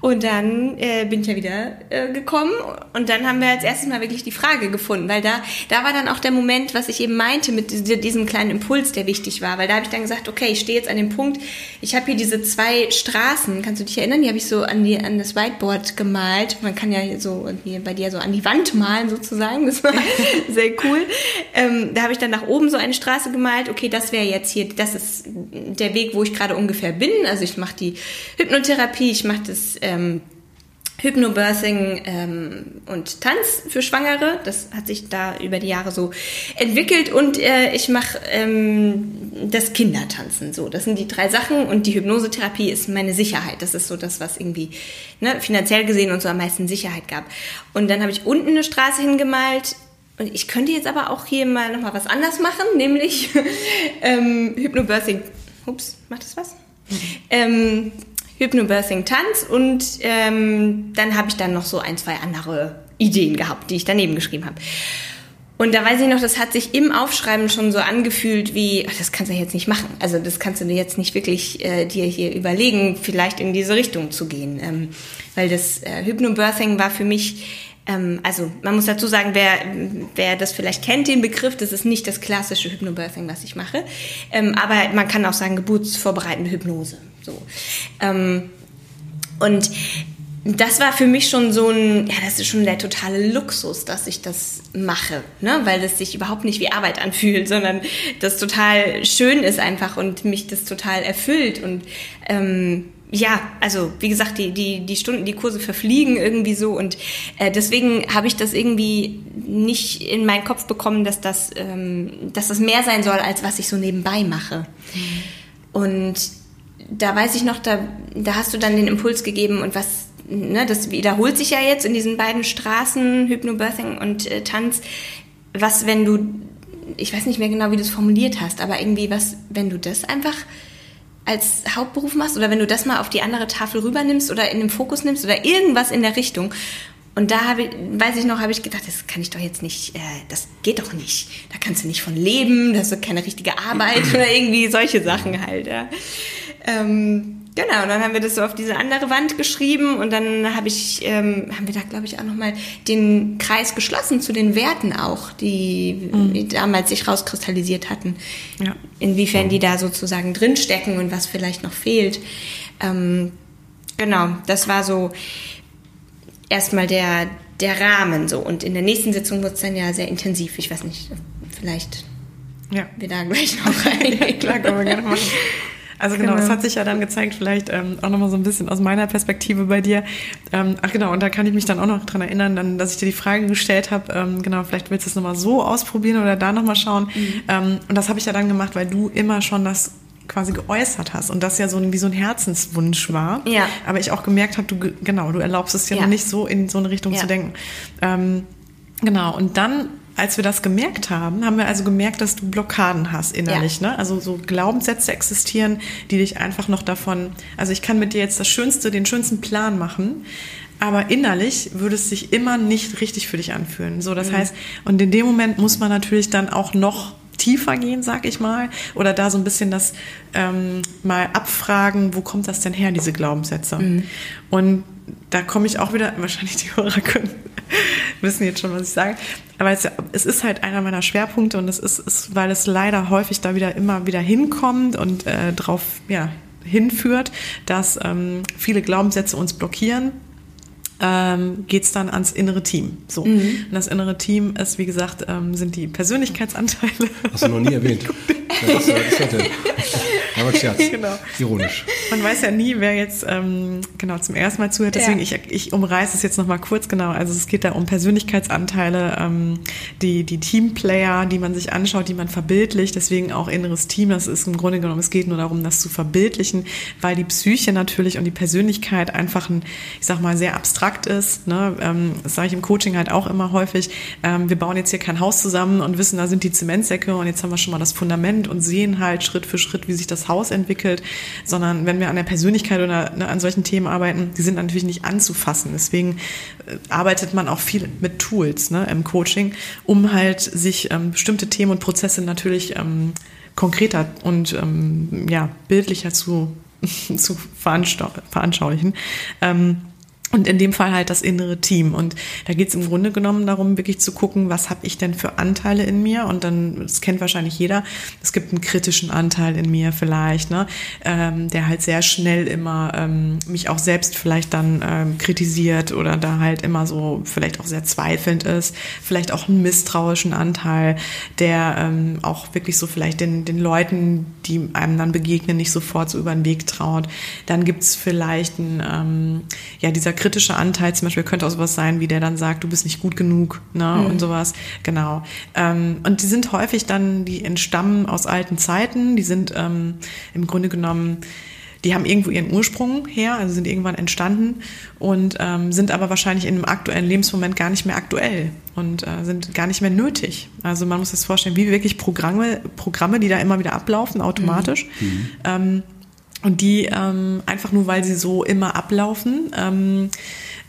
Und dann äh, bin ich ja wieder äh, gekommen. Und dann haben wir als erstes mal wirklich die Frage gefunden, weil da, da war dann auch der Moment, was ich eben meinte mit diesem kleinen Impuls, der wichtig war, weil da habe ich dann gesagt, okay, ich stehe jetzt an dem Punkt, ich habe hier diese zwei Straßen, kannst du dich erinnern, die habe ich so an, die, an das Whiteboard gemalt, man kann ja so hier bei dir so an die Wand malen sozusagen, das war sehr cool. Ähm, da habe ich dann nach oben so eine Straße gemalt, okay, das wäre jetzt hier, das ist der Weg, wo ich gerade ungefähr bin, also ich mache die Hypnotherapie, ich mache das ähm, Hypnobirthing ähm, und Tanz für Schwangere. Das hat sich da über die Jahre so entwickelt und äh, ich mache ähm, das Kindertanzen. So, das sind die drei Sachen und die Hypnosetherapie ist meine Sicherheit. Das ist so das, was irgendwie ne, finanziell gesehen und so am meisten Sicherheit gab. Und dann habe ich unten eine Straße hingemalt. Und ich könnte jetzt aber auch hier mal nochmal was anders machen, nämlich ähm, Hypnobirthing. Ups, macht das was? Mhm. Ähm, Hypnobirthing Tanz und ähm, dann habe ich dann noch so ein, zwei andere Ideen gehabt, die ich daneben geschrieben habe. Und da weiß ich noch, das hat sich im Aufschreiben schon so angefühlt wie, ach, das kannst du jetzt nicht machen. Also das kannst du dir jetzt nicht wirklich äh, dir hier überlegen, vielleicht in diese Richtung zu gehen. Ähm, weil das äh, Hypnobirthing war für mich ähm, also man muss dazu sagen, wer, wer das vielleicht kennt, den Begriff, das ist nicht das klassische Hypnobirthing, was ich mache. Ähm, aber man kann auch sagen, geburtsvorbereitende Hypnose. So. Ähm, und das war für mich schon so ein, ja, das ist schon der totale Luxus, dass ich das mache, ne? weil das sich überhaupt nicht wie Arbeit anfühlt, sondern das total schön ist einfach und mich das total erfüllt und ähm, ja, also wie gesagt, die, die, die Stunden, die Kurse verfliegen irgendwie so und äh, deswegen habe ich das irgendwie nicht in meinen Kopf bekommen, dass das, ähm, dass das mehr sein soll, als was ich so nebenbei mache. Mhm. Und da weiß ich noch, da, da hast du dann den Impuls gegeben und was, ne, das wiederholt sich ja jetzt in diesen beiden Straßen, Hypnobirthing und äh, Tanz, was, wenn du, ich weiß nicht mehr genau, wie du es formuliert hast, aber irgendwie was, wenn du das einfach als Hauptberuf machst oder wenn du das mal auf die andere Tafel rübernimmst oder in den Fokus nimmst oder irgendwas in der Richtung. Und da habe ich, weiß ich noch, habe ich gedacht, das kann ich doch jetzt nicht, äh, das geht doch nicht. Da kannst du nicht von leben, das ist keine richtige Arbeit oder irgendwie solche Sachen halt. Ja. Ähm, Genau, und dann haben wir das so auf diese andere Wand geschrieben und dann habe ich, ähm, haben wir da, glaube ich, auch nochmal den Kreis geschlossen zu den Werten auch, die, mhm. die damals sich rauskristallisiert hatten. Ja. Inwiefern die da sozusagen drinstecken und was vielleicht noch fehlt. Ähm, genau, das war so erstmal der, der Rahmen so. Und in der nächsten Sitzung wird es dann ja sehr intensiv. Ich weiß nicht, vielleicht ja. wir da gleich noch rein. Klar, können wir gerne machen. Also genau, genau, es hat sich ja dann gezeigt, vielleicht ähm, auch nochmal so ein bisschen aus meiner Perspektive bei dir. Ähm, ach genau, und da kann ich mich dann auch noch dran erinnern, dann, dass ich dir die Frage gestellt habe, ähm, genau, vielleicht willst du es nochmal so ausprobieren oder da nochmal schauen. Mhm. Ähm, und das habe ich ja dann gemacht, weil du immer schon das quasi geäußert hast und das ja so ein, wie so ein Herzenswunsch war. Ja. Aber ich auch gemerkt habe, du genau, du erlaubst es dir ja. noch nicht so in so eine Richtung ja. zu denken. Ähm, genau. Und dann als wir das gemerkt haben, haben wir also gemerkt, dass du Blockaden hast innerlich. Ja. Ne? Also so Glaubenssätze existieren, die dich einfach noch davon. Also ich kann mit dir jetzt das Schönste, den schönsten Plan machen, aber innerlich würde es sich immer nicht richtig für dich anfühlen. So, das mhm. heißt, und in dem Moment muss man natürlich dann auch noch tiefer gehen, sag ich mal, oder da so ein bisschen das ähm, mal abfragen, wo kommt das denn her, diese Glaubenssätze? Mhm. Und da komme ich auch wieder, wahrscheinlich die Hörer können wissen jetzt schon, was ich sage. Aber es, es, ist halt einer meiner Schwerpunkte und es ist, ist, weil es leider häufig da wieder immer wieder hinkommt und äh, drauf ja, hinführt, dass ähm, viele Glaubenssätze uns blockieren ähm, geht es dann ans innere Team. So. Mhm. Und das innere Team ist, wie gesagt, ähm, sind die Persönlichkeitsanteile. Hast du noch nie erwähnt. Das ist, das ist aber Scherz. Genau. Ironisch. Man weiß ja nie, wer jetzt ähm, genau zum ersten Mal zuhört. Deswegen, ja. ich, ich umreiße es jetzt nochmal kurz genau. Also es geht da um Persönlichkeitsanteile, ähm, die, die Teamplayer, die man sich anschaut, die man verbildlicht. Deswegen auch inneres Team. Das ist im Grunde genommen, es geht nur darum, das zu verbildlichen, weil die Psyche natürlich und die Persönlichkeit einfach ein, ich sag mal, sehr abstrakt ist. Ne? Ähm, das sage ich im Coaching halt auch immer häufig. Ähm, wir bauen jetzt hier kein Haus zusammen und wissen, da sind die Zementsäcke und jetzt haben wir schon mal das Fundament und sehen halt Schritt für Schritt, wie sich das Haus entwickelt, sondern wenn wir an der Persönlichkeit oder ne, an solchen Themen arbeiten, die sind natürlich nicht anzufassen. Deswegen äh, arbeitet man auch viel mit Tools ne, im Coaching, um halt sich ähm, bestimmte Themen und Prozesse natürlich ähm, konkreter und ähm, ja, bildlicher zu, zu veranschaulichen. Ähm, und in dem Fall halt das innere Team. Und da geht es im Grunde genommen darum, wirklich zu gucken, was habe ich denn für Anteile in mir? Und dann, das kennt wahrscheinlich jeder, es gibt einen kritischen Anteil in mir vielleicht, ne? Ähm, der halt sehr schnell immer ähm, mich auch selbst vielleicht dann ähm, kritisiert oder da halt immer so vielleicht auch sehr zweifelnd ist. Vielleicht auch einen misstrauischen Anteil, der ähm, auch wirklich so vielleicht den, den Leuten, die einem dann begegnen, nicht sofort so über den Weg traut. Dann gibt's vielleicht ein, ähm, ja, dieser kritische Anteil zum Beispiel könnte auch sowas sein, wie der dann sagt, du bist nicht gut genug ne, mhm. und sowas. Genau. Ähm, und die sind häufig dann, die entstammen aus alten Zeiten, die sind ähm, im Grunde genommen die haben irgendwo ihren Ursprung her, also sind irgendwann entstanden und ähm, sind aber wahrscheinlich in einem aktuellen Lebensmoment gar nicht mehr aktuell und äh, sind gar nicht mehr nötig. Also man muss sich das vorstellen, wie wirklich Programme, Programme, die da immer wieder ablaufen, automatisch. Mhm. Ähm, und die ähm, einfach nur, weil sie so immer ablaufen, ähm,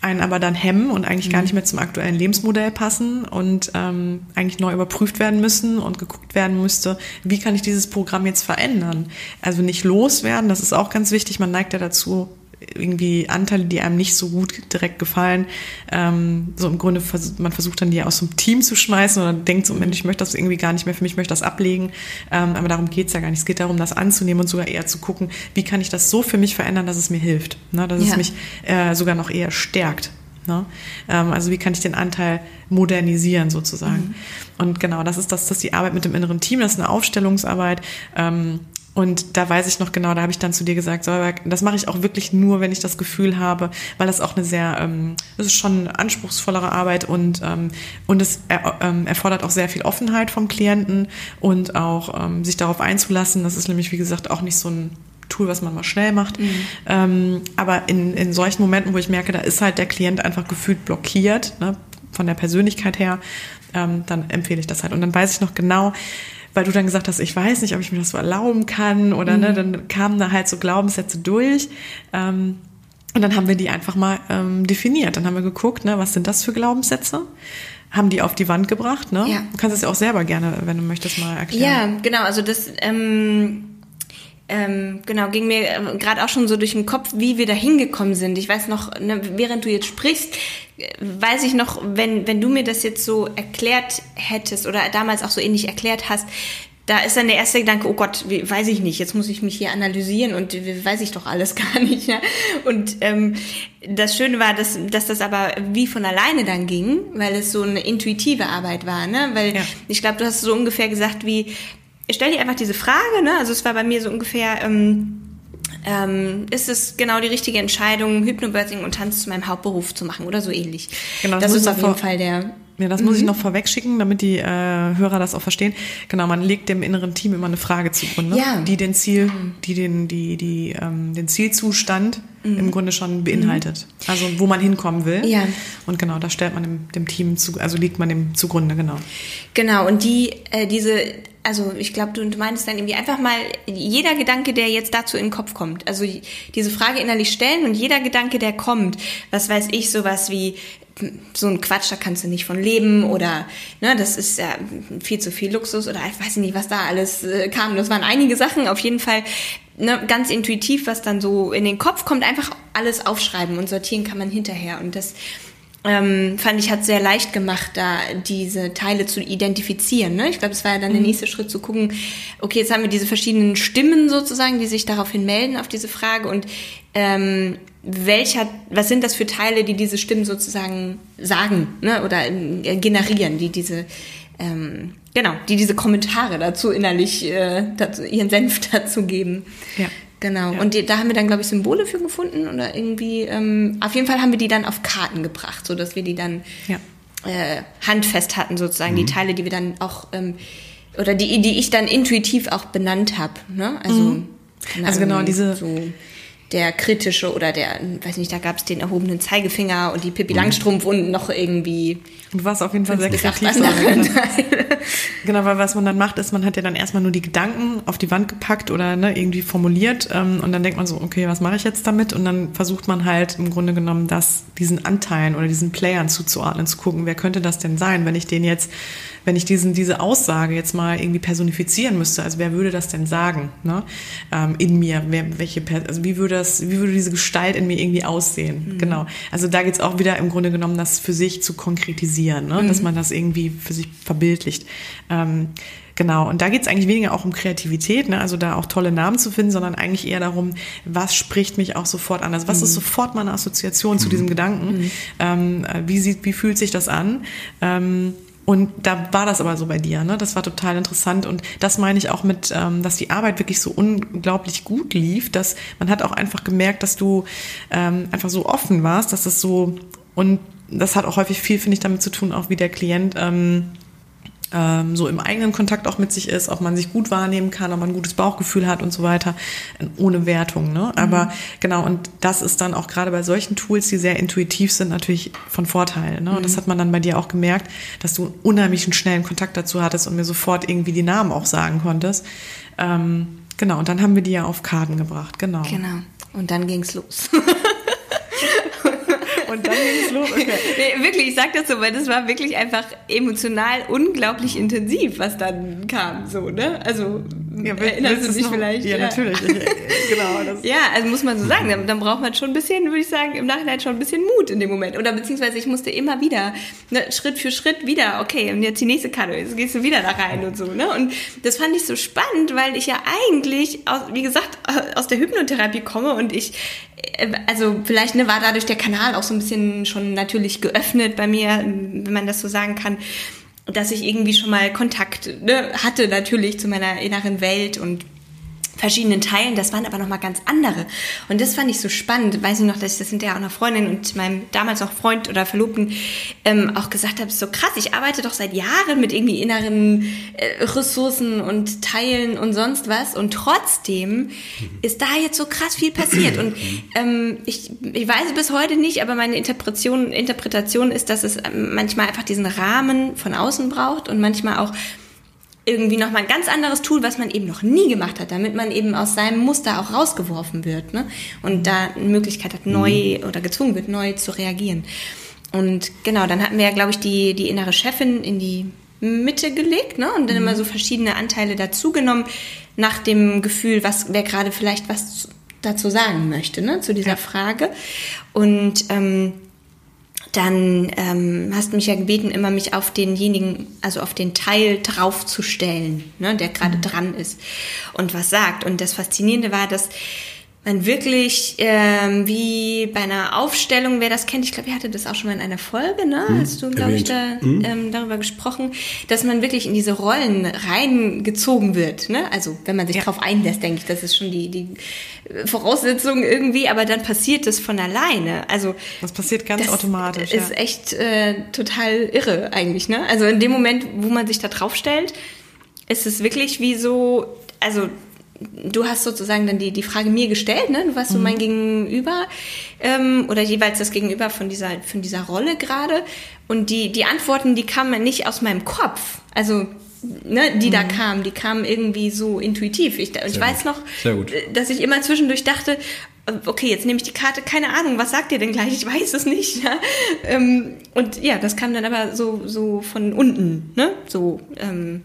einen aber dann hemmen und eigentlich gar mhm. nicht mehr zum aktuellen Lebensmodell passen und ähm, eigentlich neu überprüft werden müssen und geguckt werden müsste, wie kann ich dieses Programm jetzt verändern? Also nicht loswerden, das ist auch ganz wichtig. Man neigt ja dazu, irgendwie Anteile, die einem nicht so gut direkt gefallen. Ähm, so im Grunde, vers man versucht dann die aus dem Team zu schmeißen oder denkt so, Mensch, ich möchte das irgendwie gar nicht mehr für mich, ich möchte das ablegen. Ähm, aber darum geht's ja gar nicht. Es geht darum, das anzunehmen und sogar eher zu gucken, wie kann ich das so für mich verändern, dass es mir hilft, ne? dass ja. es mich äh, sogar noch eher stärkt. Ne? Ähm, also wie kann ich den Anteil modernisieren sozusagen? Mhm. Und genau, das ist das, das ist die Arbeit mit dem inneren Team, das ist eine Aufstellungsarbeit. Ähm, und da weiß ich noch genau, da habe ich dann zu dir gesagt, Solberg, das mache ich auch wirklich nur, wenn ich das Gefühl habe, weil das auch eine sehr, ähm, das ist schon eine anspruchsvollere Arbeit und, ähm, und es er, ähm, erfordert auch sehr viel Offenheit vom Klienten und auch ähm, sich darauf einzulassen. Das ist nämlich, wie gesagt, auch nicht so ein Tool, was man mal schnell macht. Mhm. Ähm, aber in, in solchen Momenten, wo ich merke, da ist halt der Klient einfach gefühlt blockiert, ne, von der Persönlichkeit her, ähm, dann empfehle ich das halt. Und dann weiß ich noch genau, weil du dann gesagt hast, ich weiß nicht, ob ich mir das so erlauben kann oder ne, mhm. ne, dann kamen da halt so Glaubenssätze durch. Ähm, und dann haben wir die einfach mal ähm, definiert. Dann haben wir geguckt, ne, was sind das für Glaubenssätze? Haben die auf die Wand gebracht, ne? Ja. Du kannst es ja auch selber gerne, wenn du möchtest, mal erklären. Ja, genau. Also das ähm, ähm, genau, ging mir äh, gerade auch schon so durch den Kopf, wie wir da hingekommen sind. Ich weiß noch, ne, während du jetzt sprichst, äh, weiß ich noch, wenn, wenn du mir das jetzt so erklärt hättest oder damals auch so ähnlich erklärt hast, da ist dann der erste Gedanke, oh Gott, wie, weiß ich nicht, jetzt muss ich mich hier analysieren und wie, weiß ich doch alles gar nicht. Ne? Und ähm, das Schöne war, dass, dass das aber wie von alleine dann ging, weil es so eine intuitive Arbeit war. Ne? Weil ja. ich glaube, du hast so ungefähr gesagt wie, stell dir einfach diese Frage, ne? Also es war bei mir so ungefähr, ähm, ähm, ist es genau die richtige Entscheidung, Hypnobirthing und Tanz zu meinem Hauptberuf zu machen oder so ähnlich. Genau, das, das ist auf jeden Fall der ja, das mhm. muss ich mhm. noch vorwegschicken, damit die äh, Hörer das auch verstehen. Genau, man legt dem inneren Team immer eine Frage zugrunde, ja. die den Ziel, mhm. die den, die, die, ähm, den Zielzustand mhm. im Grunde schon beinhaltet. Mhm. Also wo man hinkommen will. Ja. Und genau, da stellt man dem, dem Team zu, also legt man dem zugrunde, genau. Genau, und die, äh, diese, also ich glaube, du meinst dann irgendwie einfach mal jeder Gedanke, der jetzt dazu in den Kopf kommt. Also diese Frage innerlich stellen und jeder Gedanke, der kommt, was weiß ich, sowas wie, so ein Quatsch, da kannst du nicht von leben oder ne, das ist ja viel zu viel Luxus oder ich weiß nicht, was da alles äh, kam. Das waren einige Sachen. Auf jeden Fall ne, ganz intuitiv, was dann so in den Kopf kommt, einfach alles aufschreiben und sortieren kann man hinterher. Und das ähm, fand ich hat sehr leicht gemacht, da diese Teile zu identifizieren. Ne? Ich glaube, es war ja dann der mhm. nächste Schritt zu gucken, okay, jetzt haben wir diese verschiedenen Stimmen sozusagen, die sich daraufhin melden auf diese Frage und ähm, welcher, was sind das für Teile, die diese Stimmen sozusagen sagen ne? oder äh, generieren, die diese ähm, genau, die diese Kommentare dazu innerlich äh, dazu, ihren Senf dazu geben. Ja. Genau. Ja. Und die, da haben wir dann, glaube ich, Symbole für gefunden oder irgendwie. Ähm, auf jeden Fall haben wir die dann auf Karten gebracht, so dass wir die dann ja. äh, handfest hatten, sozusagen mhm. die Teile, die wir dann auch ähm, oder die, die ich dann intuitiv auch benannt habe. Ne? Also, mhm. also genau diese so der kritische oder der, weiß nicht, da gab es den erhobenen Zeigefinger und die Pippi mhm. Langstrumpf und noch irgendwie. Du warst auf jeden Fall sehr kreativ. genau, weil was man dann macht, ist, man hat ja dann erstmal nur die Gedanken auf die Wand gepackt oder ne, irgendwie formuliert ähm, und dann denkt man so, okay, was mache ich jetzt damit? Und dann versucht man halt im Grunde genommen das, diesen Anteilen oder diesen Playern zuzuordnen, zu gucken, wer könnte das denn sein, wenn ich den jetzt wenn ich diesen, diese Aussage jetzt mal irgendwie personifizieren müsste, also wer würde das denn sagen, ne? Ähm, in mir, wer, welche, also wie würde das, wie würde diese Gestalt in mir irgendwie aussehen? Mhm. Genau. Also da geht's auch wieder im Grunde genommen, das für sich zu konkretisieren, ne? Mhm. dass man das irgendwie für sich verbildlicht. Ähm, Genau, und da geht's eigentlich weniger auch um Kreativität, ne? also da auch tolle Namen zu finden, sondern eigentlich eher darum, was spricht mich auch sofort an. Also was mhm. ist sofort meine Assoziation mhm. zu diesem Gedanken? Mhm. Ähm, wie, sieht, wie fühlt sich das an? Ähm, und da war das aber so bei dir, ne? Das war total interessant. Und das meine ich auch mit, ähm, dass die Arbeit wirklich so unglaublich gut lief, dass man hat auch einfach gemerkt, dass du ähm, einfach so offen warst, dass das so und das hat auch häufig viel, finde ich, damit zu tun, auch wie der Klient ähm, ähm, so im eigenen Kontakt auch mit sich ist, ob man sich gut wahrnehmen kann, ob man ein gutes Bauchgefühl hat und so weiter, ohne Wertung. Ne? Aber mhm. genau, und das ist dann auch gerade bei solchen Tools, die sehr intuitiv sind, natürlich von Vorteil. Ne? Und mhm. das hat man dann bei dir auch gemerkt, dass du einen unheimlichen schnellen Kontakt dazu hattest und mir sofort irgendwie die Namen auch sagen konntest. Ähm, genau, und dann haben wir die ja auf Karten gebracht, genau. Genau. Und dann ging's los. Und dann ging es los. Okay. Nee, wirklich, ich sag das so, weil das war wirklich einfach emotional unglaublich intensiv, was dann kam. So, ne? Also ja, erinnerst du dich noch? vielleicht? Ja, ja. natürlich. genau. Das ja, also muss man so sagen. Dann, dann, braucht man schon ein bisschen, würde ich sagen, im Nachhinein schon ein bisschen Mut in dem Moment. Oder beziehungsweise ich musste immer wieder, ne, Schritt für Schritt wieder, okay, und jetzt die nächste Karte, jetzt gehst du wieder da rein und so. Ne? Und das fand ich so spannend, weil ich ja eigentlich, aus, wie gesagt, aus der Hypnotherapie komme und ich äh, also vielleicht ne, war dadurch der Kanal auch so ein bisschen schon natürlich geöffnet bei mir, wenn man das so sagen kann, dass ich irgendwie schon mal Kontakt ne, hatte natürlich zu meiner inneren Welt und verschiedenen Teilen. Das waren aber nochmal ganz andere. Und das fand ich so spannend. Weiß ich noch, dass ich das hinterher auch einer Freundin und meinem damals noch Freund oder Verlobten ähm, auch gesagt habe, so krass, ich arbeite doch seit Jahren mit irgendwie inneren äh, Ressourcen und Teilen und sonst was. Und trotzdem ist da jetzt so krass viel passiert. Und ähm, ich, ich weiß bis heute nicht, aber meine Interpretation, Interpretation ist, dass es manchmal einfach diesen Rahmen von außen braucht und manchmal auch irgendwie nochmal ein ganz anderes Tool, was man eben noch nie gemacht hat, damit man eben aus seinem Muster auch rausgeworfen wird ne? und da eine Möglichkeit hat, neu mhm. oder gezwungen wird, neu zu reagieren. Und genau, dann hatten wir ja, glaube ich, die, die innere Chefin in die Mitte gelegt ne? und dann mhm. immer so verschiedene Anteile dazugenommen, nach dem Gefühl, was wer gerade vielleicht was dazu sagen möchte, ne? zu dieser ja. Frage. Und ähm, dann ähm, hast du mich ja gebeten, immer mich auf denjenigen, also auf den Teil draufzustellen, ne, der gerade mhm. dran ist und was sagt. Und das Faszinierende war, dass man wirklich ähm, wie bei einer Aufstellung, wer das kennt, ich glaube, ihr hattet das auch schon mal in einer Folge, ne? Hm, Hast du, glaube ich, da, hm. ähm, darüber gesprochen, dass man wirklich in diese Rollen reingezogen wird. Ne? Also wenn man sich ja. darauf einlässt, denke ich, das ist schon die, die Voraussetzung irgendwie, aber dann passiert das von alleine. Also das passiert ganz das automatisch. Ist ja. echt äh, total irre eigentlich. Ne? Also in dem Moment, wo man sich da drauf stellt, ist es wirklich wie so, also du hast sozusagen dann die, die Frage mir gestellt, ne? Du warst mhm. so mein Gegenüber ähm, oder jeweils das Gegenüber von dieser, von dieser Rolle gerade. Und die, die Antworten, die kamen nicht aus meinem Kopf. Also ne, die mhm. da kamen, die kamen irgendwie so intuitiv. Ich, ich weiß noch, äh, dass ich immer zwischendurch dachte, äh, okay, jetzt nehme ich die Karte, keine Ahnung, was sagt ihr denn gleich? Ich weiß es nicht. Ja? Ähm, und ja, das kam dann aber so, so von unten, ne? So, ähm,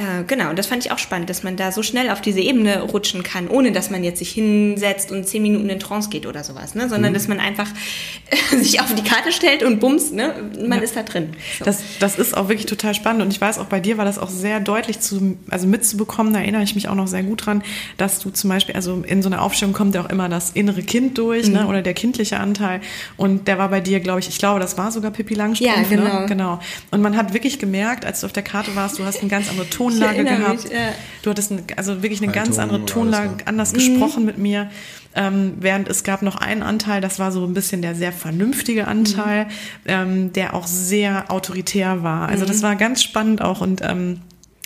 äh, genau, und das fand ich auch spannend, dass man da so schnell auf diese Ebene rutschen kann, ohne dass man jetzt sich hinsetzt und zehn Minuten in Trance geht oder sowas, ne? sondern mhm. dass man einfach sich auf die Karte stellt und bums, ne? man ja. ist da drin. So. Das, das ist auch wirklich total spannend und ich weiß, auch bei dir war das auch sehr deutlich zu, also mitzubekommen, da erinnere ich mich auch noch sehr gut dran, dass du zum Beispiel, also in so einer Aufstellung kommt ja auch immer das innere Kind durch ne? mhm. ne? oder der kindliche Anteil und der war bei dir, glaube ich, ich glaube, das war sogar Pippi Langstrumpf. Ja, genau. Ne? genau. Und man hat wirklich gemerkt, als du auf der Karte warst, du hast eine ganz andere Ton Tonlage gehabt. Mich, ja. Du hattest eine, also wirklich eine ganz andere Tonlage, anders mhm. gesprochen mit mir. Ähm, während es gab noch einen Anteil, das war so ein bisschen der sehr vernünftige Anteil, mhm. ähm, der auch sehr autoritär war. Also das mhm. war ganz spannend auch und ähm,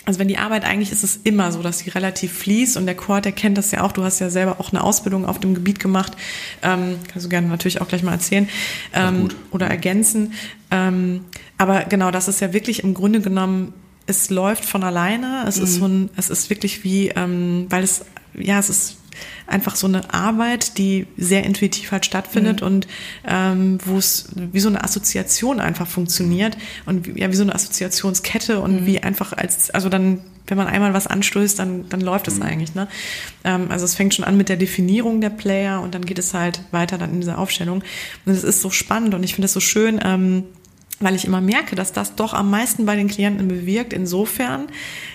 also wenn die Arbeit eigentlich ist es immer so, dass sie relativ fließt und der Chord, der kennt das ja auch. Du hast ja selber auch eine Ausbildung auf dem Gebiet gemacht. Ähm, kannst du gerne natürlich auch gleich mal erzählen ähm, oder ergänzen. Ähm, aber genau, das ist ja wirklich im Grunde genommen es läuft von alleine. Es mhm. ist so ein, es ist wirklich wie, ähm, weil es, ja, es ist einfach so eine Arbeit, die sehr intuitiv halt stattfindet mhm. und ähm, wo es wie so eine Assoziation einfach funktioniert und ja, wie so eine Assoziationskette und mhm. wie einfach als, also dann, wenn man einmal was anstößt, dann, dann läuft es mhm. eigentlich. Ne? Ähm, also es fängt schon an mit der Definierung der Player und dann geht es halt weiter dann in dieser Aufstellung. Und es ist so spannend und ich finde es so schön, ähm, weil ich immer merke, dass das doch am meisten bei den Klienten bewirkt, insofern,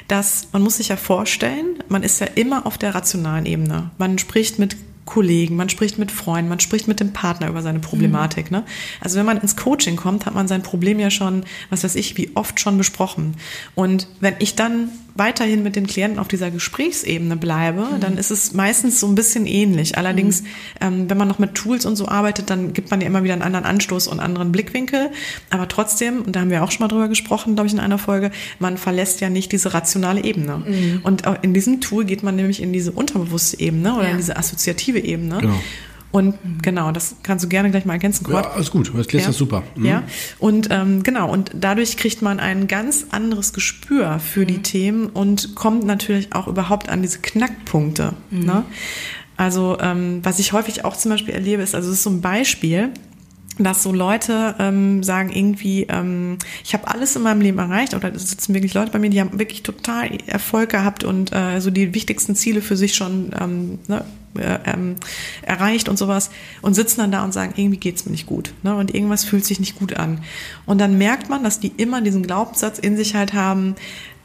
dass man muss sich ja vorstellen, man ist ja immer auf der rationalen Ebene. Man spricht mit Kollegen, man spricht mit Freunden, man spricht mit dem Partner über seine Problematik. Mhm. Ne? Also wenn man ins Coaching kommt, hat man sein Problem ja schon, was weiß ich, wie oft schon besprochen. Und wenn ich dann weiterhin mit den Klienten auf dieser Gesprächsebene bleibe, mhm. dann ist es meistens so ein bisschen ähnlich. Allerdings, mhm. ähm, wenn man noch mit Tools und so arbeitet, dann gibt man ja immer wieder einen anderen Anstoß und einen anderen Blickwinkel. Aber trotzdem, und da haben wir auch schon mal drüber gesprochen, glaube ich, in einer Folge, man verlässt ja nicht diese rationale Ebene. Mhm. Und in diesem Tool geht man nämlich in diese unterbewusste Ebene oder ja. in diese assoziative Ebene. Genau. Und genau, das kannst du gerne gleich mal ergänzen, Kurt. Ja, alles gut, das klingt ja. super. Mhm. Ja, und ähm, genau, und dadurch kriegt man ein ganz anderes Gespür für mhm. die Themen und kommt natürlich auch überhaupt an diese Knackpunkte. Mhm. Ne? Also, ähm, was ich häufig auch zum Beispiel erlebe, ist, also es ist so ein Beispiel, dass so Leute ähm, sagen irgendwie, ähm, ich habe alles in meinem Leben erreicht, oder es sitzen wirklich Leute bei mir, die haben wirklich total Erfolg gehabt und äh, so die wichtigsten Ziele für sich schon ähm, ne, ähm, erreicht und sowas und sitzen dann da und sagen, irgendwie geht's mir nicht gut ne, und irgendwas fühlt sich nicht gut an. Und dann merkt man, dass die immer diesen Glaubenssatz in sich halt haben,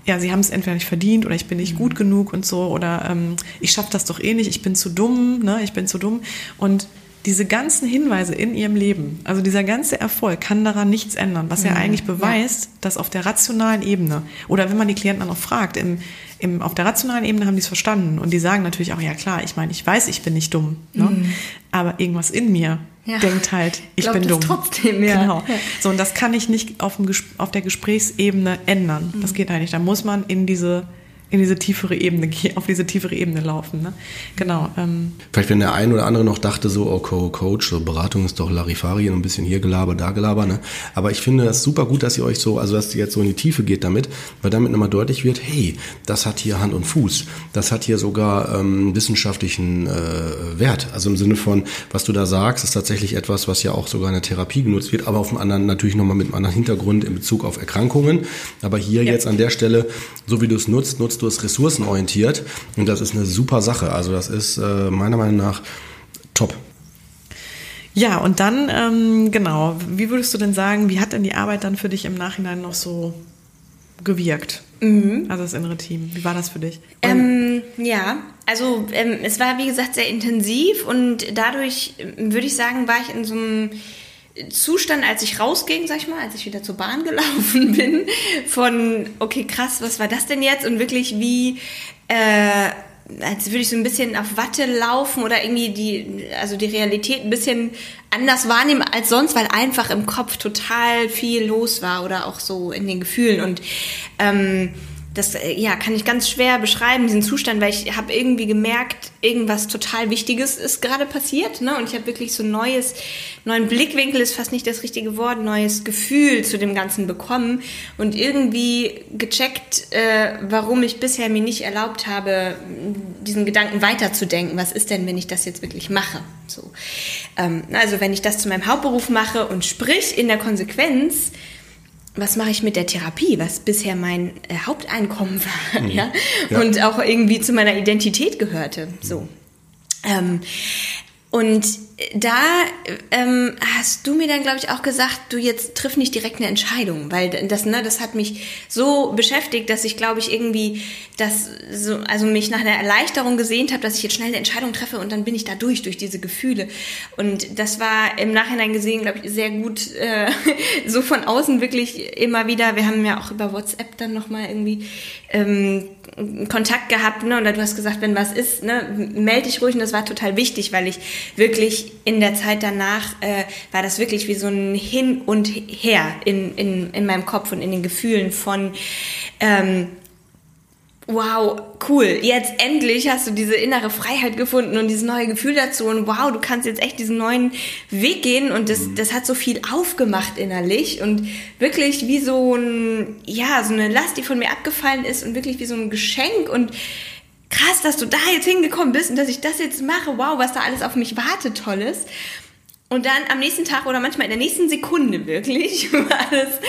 ja, sie haben es entweder nicht verdient oder ich bin nicht mhm. gut genug und so oder ähm, ich schaffe das doch eh nicht, ich bin zu dumm, ne, ich bin zu dumm und diese ganzen Hinweise in ihrem Leben, also dieser ganze Erfolg kann daran nichts ändern, was ja, ja eigentlich beweist, dass auf der rationalen Ebene oder wenn man die Klienten dann noch fragt, im, im, auf der rationalen Ebene haben die es verstanden und die sagen natürlich auch, ja klar, ich meine, ich weiß, ich bin nicht dumm, ne? Mhm. aber irgendwas in mir ja. denkt halt, ich bin dumm. Trotzdem, ja. Genau. So, und das kann ich nicht auf, dem, auf der Gesprächsebene ändern. Mhm. Das geht halt nicht. Da muss man in diese in diese tiefere Ebene gehen, auf diese tiefere Ebene laufen. Ne? Genau. Ähm. Vielleicht, wenn der ein oder andere noch dachte, so, oh, Coach, so Beratung ist doch Larifari, ein bisschen hier gelaber, da gelaber, ne? Aber ich finde es super gut, dass ihr euch so, also dass ihr jetzt so in die Tiefe geht damit, weil damit nochmal deutlich wird, hey, das hat hier Hand und Fuß. Das hat hier sogar ähm, wissenschaftlichen äh, Wert. Also im Sinne von, was du da sagst, ist tatsächlich etwas, was ja auch sogar in der Therapie genutzt wird, aber auf einem anderen, natürlich nochmal mit einem anderen Hintergrund in Bezug auf Erkrankungen. Aber hier ja. jetzt an der Stelle, so wie du es nutzt, nutzt du du es ressourcenorientiert und das ist eine super Sache. Also das ist äh, meiner Meinung nach top. Ja, und dann, ähm, genau, wie würdest du denn sagen, wie hat denn die Arbeit dann für dich im Nachhinein noch so gewirkt? Mhm. Also das innere Team. Wie war das für dich? Ähm, ja, also ähm, es war wie gesagt sehr intensiv und dadurch ähm, würde ich sagen, war ich in so einem Zustand, als ich rausging, sag ich mal, als ich wieder zur Bahn gelaufen bin, von, okay, krass, was war das denn jetzt? Und wirklich wie, äh, als würde ich so ein bisschen auf Watte laufen oder irgendwie die, also die Realität ein bisschen anders wahrnehmen als sonst, weil einfach im Kopf total viel los war oder auch so in den Gefühlen und, ähm, das äh, ja, kann ich ganz schwer beschreiben, diesen Zustand, weil ich habe irgendwie gemerkt, irgendwas total Wichtiges ist gerade passiert. Ne? Und ich habe wirklich so neues, neuen Blickwinkel ist fast nicht das richtige Wort, neues Gefühl zu dem Ganzen bekommen und irgendwie gecheckt, äh, warum ich bisher mir nicht erlaubt habe, diesen Gedanken weiterzudenken. Was ist denn, wenn ich das jetzt wirklich mache? So. Ähm, also wenn ich das zu meinem Hauptberuf mache und sprich in der Konsequenz, was mache ich mit der Therapie, was bisher mein äh, Haupteinkommen war, mhm. ja? ja? und auch irgendwie zu meiner Identität gehörte. So. Ähm, und da ähm, hast du mir dann, glaube ich, auch gesagt, du jetzt triff nicht direkt eine Entscheidung, weil das, ne, das hat mich so beschäftigt, dass ich, glaube ich, irgendwie das so, also mich nach einer Erleichterung gesehnt habe, dass ich jetzt schnell eine Entscheidung treffe und dann bin ich da durch, durch diese Gefühle. Und das war im Nachhinein gesehen, glaube ich, sehr gut, äh, so von außen wirklich immer wieder. Wir haben ja auch über WhatsApp dann nochmal irgendwie ähm, Kontakt gehabt, ne? Und du hast gesagt, wenn was ist, ne, melde dich ruhig. Und das war total wichtig, weil ich wirklich in der Zeit danach äh, war das wirklich wie so ein Hin und Her in, in, in meinem Kopf und in den Gefühlen von ähm, wow, cool, jetzt endlich hast du diese innere Freiheit gefunden und dieses neue Gefühl dazu. Und wow, du kannst jetzt echt diesen neuen Weg gehen. Und das, das hat so viel aufgemacht innerlich. Und wirklich wie so ein, ja, so eine Last, die von mir abgefallen ist und wirklich wie so ein Geschenk. Und krass, dass du da jetzt hingekommen bist und dass ich das jetzt mache, wow, was da alles auf mich wartet, tolles. Und dann am nächsten Tag oder manchmal in der nächsten Sekunde wirklich war das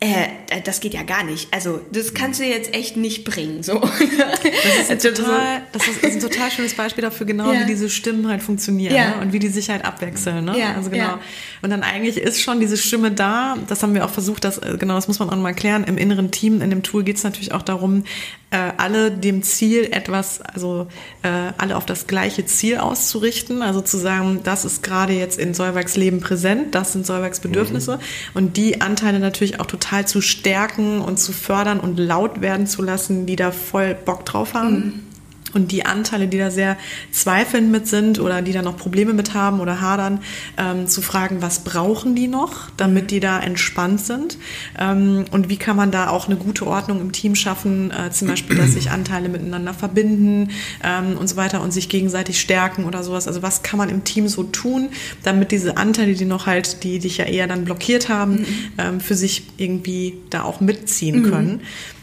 äh, das geht ja gar nicht. Also das kannst du jetzt echt nicht bringen. So. Das ist, ein total, das ist, ein total schönes Beispiel dafür, genau ja. wie diese Stimmen halt funktionieren ja. ne? und wie die sich halt abwechseln. Ne? Ja. Also genau. Und dann eigentlich ist schon diese Stimme da. Das haben wir auch versucht, das äh, genau, das muss man auch mal klären. Im inneren Team, in dem Tool geht es natürlich auch darum, äh, alle dem Ziel etwas, also äh, alle auf das gleiche Ziel auszurichten. Also zu sagen, das ist gerade jetzt in Solbergs Leben präsent, das sind Solbergs Bedürfnisse mhm. und die Anteile natürlich auch total zu stärken und zu fördern und laut werden zu lassen, die da voll Bock drauf haben. Mhm. Und die Anteile, die da sehr zweifelnd mit sind oder die da noch Probleme mit haben oder hadern, ähm, zu fragen, was brauchen die noch, damit die da entspannt sind? Ähm, und wie kann man da auch eine gute Ordnung im Team schaffen? Äh, zum Beispiel, dass sich Anteile miteinander verbinden ähm, und so weiter und sich gegenseitig stärken oder sowas. Also was kann man im Team so tun, damit diese Anteile, die noch halt, die dich ja eher dann blockiert haben, mhm. ähm, für sich irgendwie da auch mitziehen mhm. können?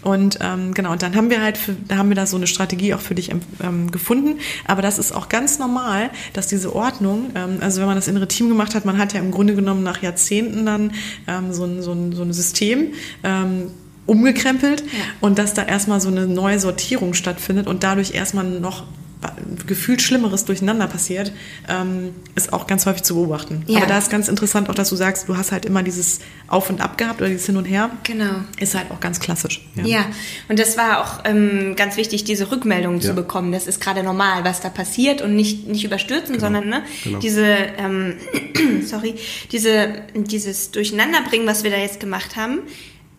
Und ähm, genau, und dann haben wir halt, für, da haben wir da so eine Strategie auch für dich ähm, gefunden. Aber das ist auch ganz normal, dass diese Ordnung, ähm, also wenn man das innere Team gemacht hat, man hat ja im Grunde genommen nach Jahrzehnten dann ähm, so, ein, so, ein, so ein System. Ähm, umgekrempelt ja. und dass da erstmal so eine neue Sortierung stattfindet und dadurch erstmal noch gefühlt Schlimmeres durcheinander passiert, ähm, ist auch ganz häufig zu beobachten. Ja. Aber da ist ganz interessant auch, dass du sagst, du hast halt immer dieses Auf und Ab gehabt oder dieses Hin und Her. Genau. Ist halt auch ganz klassisch. Ja, ja. und das war auch ähm, ganz wichtig, diese Rückmeldungen ja. zu bekommen. Das ist gerade normal, was da passiert und nicht, nicht überstürzen, genau. sondern ne, genau. diese, ähm, sorry, diese, dieses Durcheinanderbringen, was wir da jetzt gemacht haben,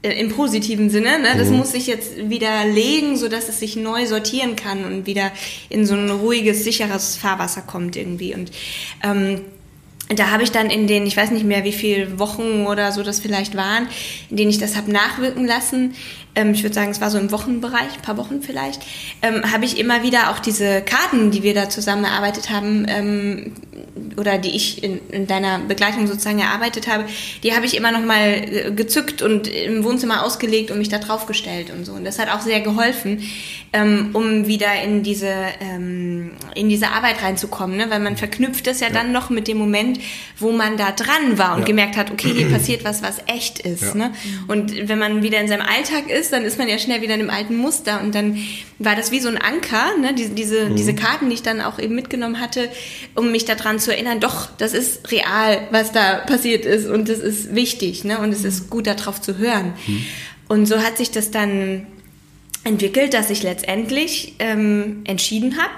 im positiven Sinne. Ne? Das mhm. muss sich jetzt wieder legen, so dass es sich neu sortieren kann und wieder in so ein ruhiges, sicheres Fahrwasser kommt irgendwie. Und ähm, da habe ich dann in den, ich weiß nicht mehr, wie viele Wochen oder so das vielleicht waren, in denen ich das habe nachwirken lassen, ähm, ich würde sagen, es war so im Wochenbereich, ein paar Wochen vielleicht, ähm, habe ich immer wieder auch diese Karten, die wir da zusammen erarbeitet haben, ähm, oder die ich in, in, deiner Begleitung sozusagen erarbeitet habe, die habe ich immer noch mal äh, gezückt und im Wohnzimmer ausgelegt und mich da drauf gestellt und so. Und das hat auch sehr geholfen, ähm, um wieder in diese, ähm, in diese Arbeit reinzukommen, ne? weil man verknüpft das ja, ja, dann noch mit dem Moment, wo man da dran war und ja. gemerkt hat, okay, hier passiert was, was echt ist. Ja. Ne? Und wenn man wieder in seinem Alltag ist, dann ist man ja schnell wieder in einem alten Muster und dann war das wie so ein Anker, ne? diese, diese, mhm. diese Karten, die ich dann auch eben mitgenommen hatte, um mich daran zu erinnern, doch, das ist real, was da passiert ist und das ist wichtig ne? und es ist gut, darauf zu hören. Mhm. Und so hat sich das dann entwickelt, dass ich letztendlich ähm, entschieden habe,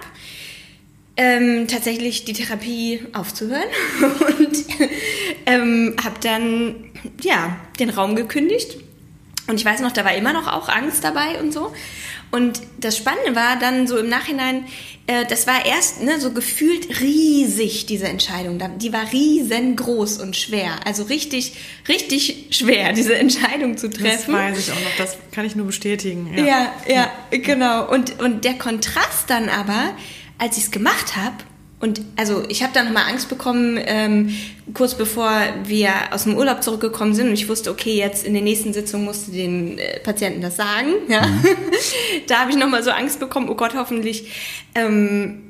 ähm, tatsächlich die Therapie aufzuhören und ähm, habe dann ja den Raum gekündigt und ich weiß noch, da war immer noch auch Angst dabei und so. Und das Spannende war dann so im Nachhinein, äh, das war erst ne, so gefühlt riesig, diese Entscheidung. Die war riesengroß und schwer. Also richtig, richtig schwer, diese Entscheidung zu treffen. Das weiß ich auch noch, das kann ich nur bestätigen. Ja, ja, ja genau. Und, und der Kontrast dann aber, als ich es gemacht habe, Und also ich habe da nochmal Angst bekommen, ähm, kurz bevor wir aus dem Urlaub zurückgekommen sind und ich wusste, okay, jetzt in den nächsten Sitzungen musst du den äh, Patienten das sagen. Ja? Mhm. da habe ich nochmal so Angst bekommen, oh Gott, hoffentlich, ähm,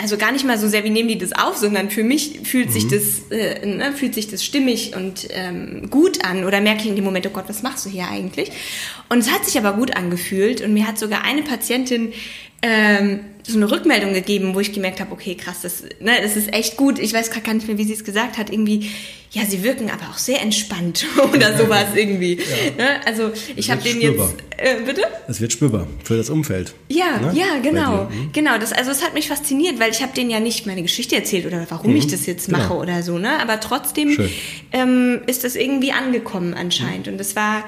also gar nicht mal so sehr, wie nehmen die das auf, sondern für mich fühlt mhm. sich das, äh, ne, fühlt sich das stimmig und ähm, gut an oder merke ich in dem Moment, oh Gott, was machst du hier eigentlich? Und es hat sich aber gut angefühlt und mir hat sogar eine Patientin ähm, so eine Rückmeldung gegeben, wo ich gemerkt habe, okay, krass, das, ne, das ist echt gut. Ich weiß gerade gar nicht mehr, wie sie es gesagt hat. Irgendwie, ja, sie wirken aber auch sehr entspannt oder sowas irgendwie. Ja. Ne? Also ich habe den jetzt, äh, bitte? Es wird spürbar für das Umfeld. Ja, ne? ja, genau, mhm. genau. Das, also es hat mich fasziniert, weil ich habe denen ja nicht meine Geschichte erzählt oder warum mhm. ich das jetzt genau. mache oder so. Ne, aber trotzdem ähm, ist das irgendwie angekommen anscheinend. Mhm. Und das war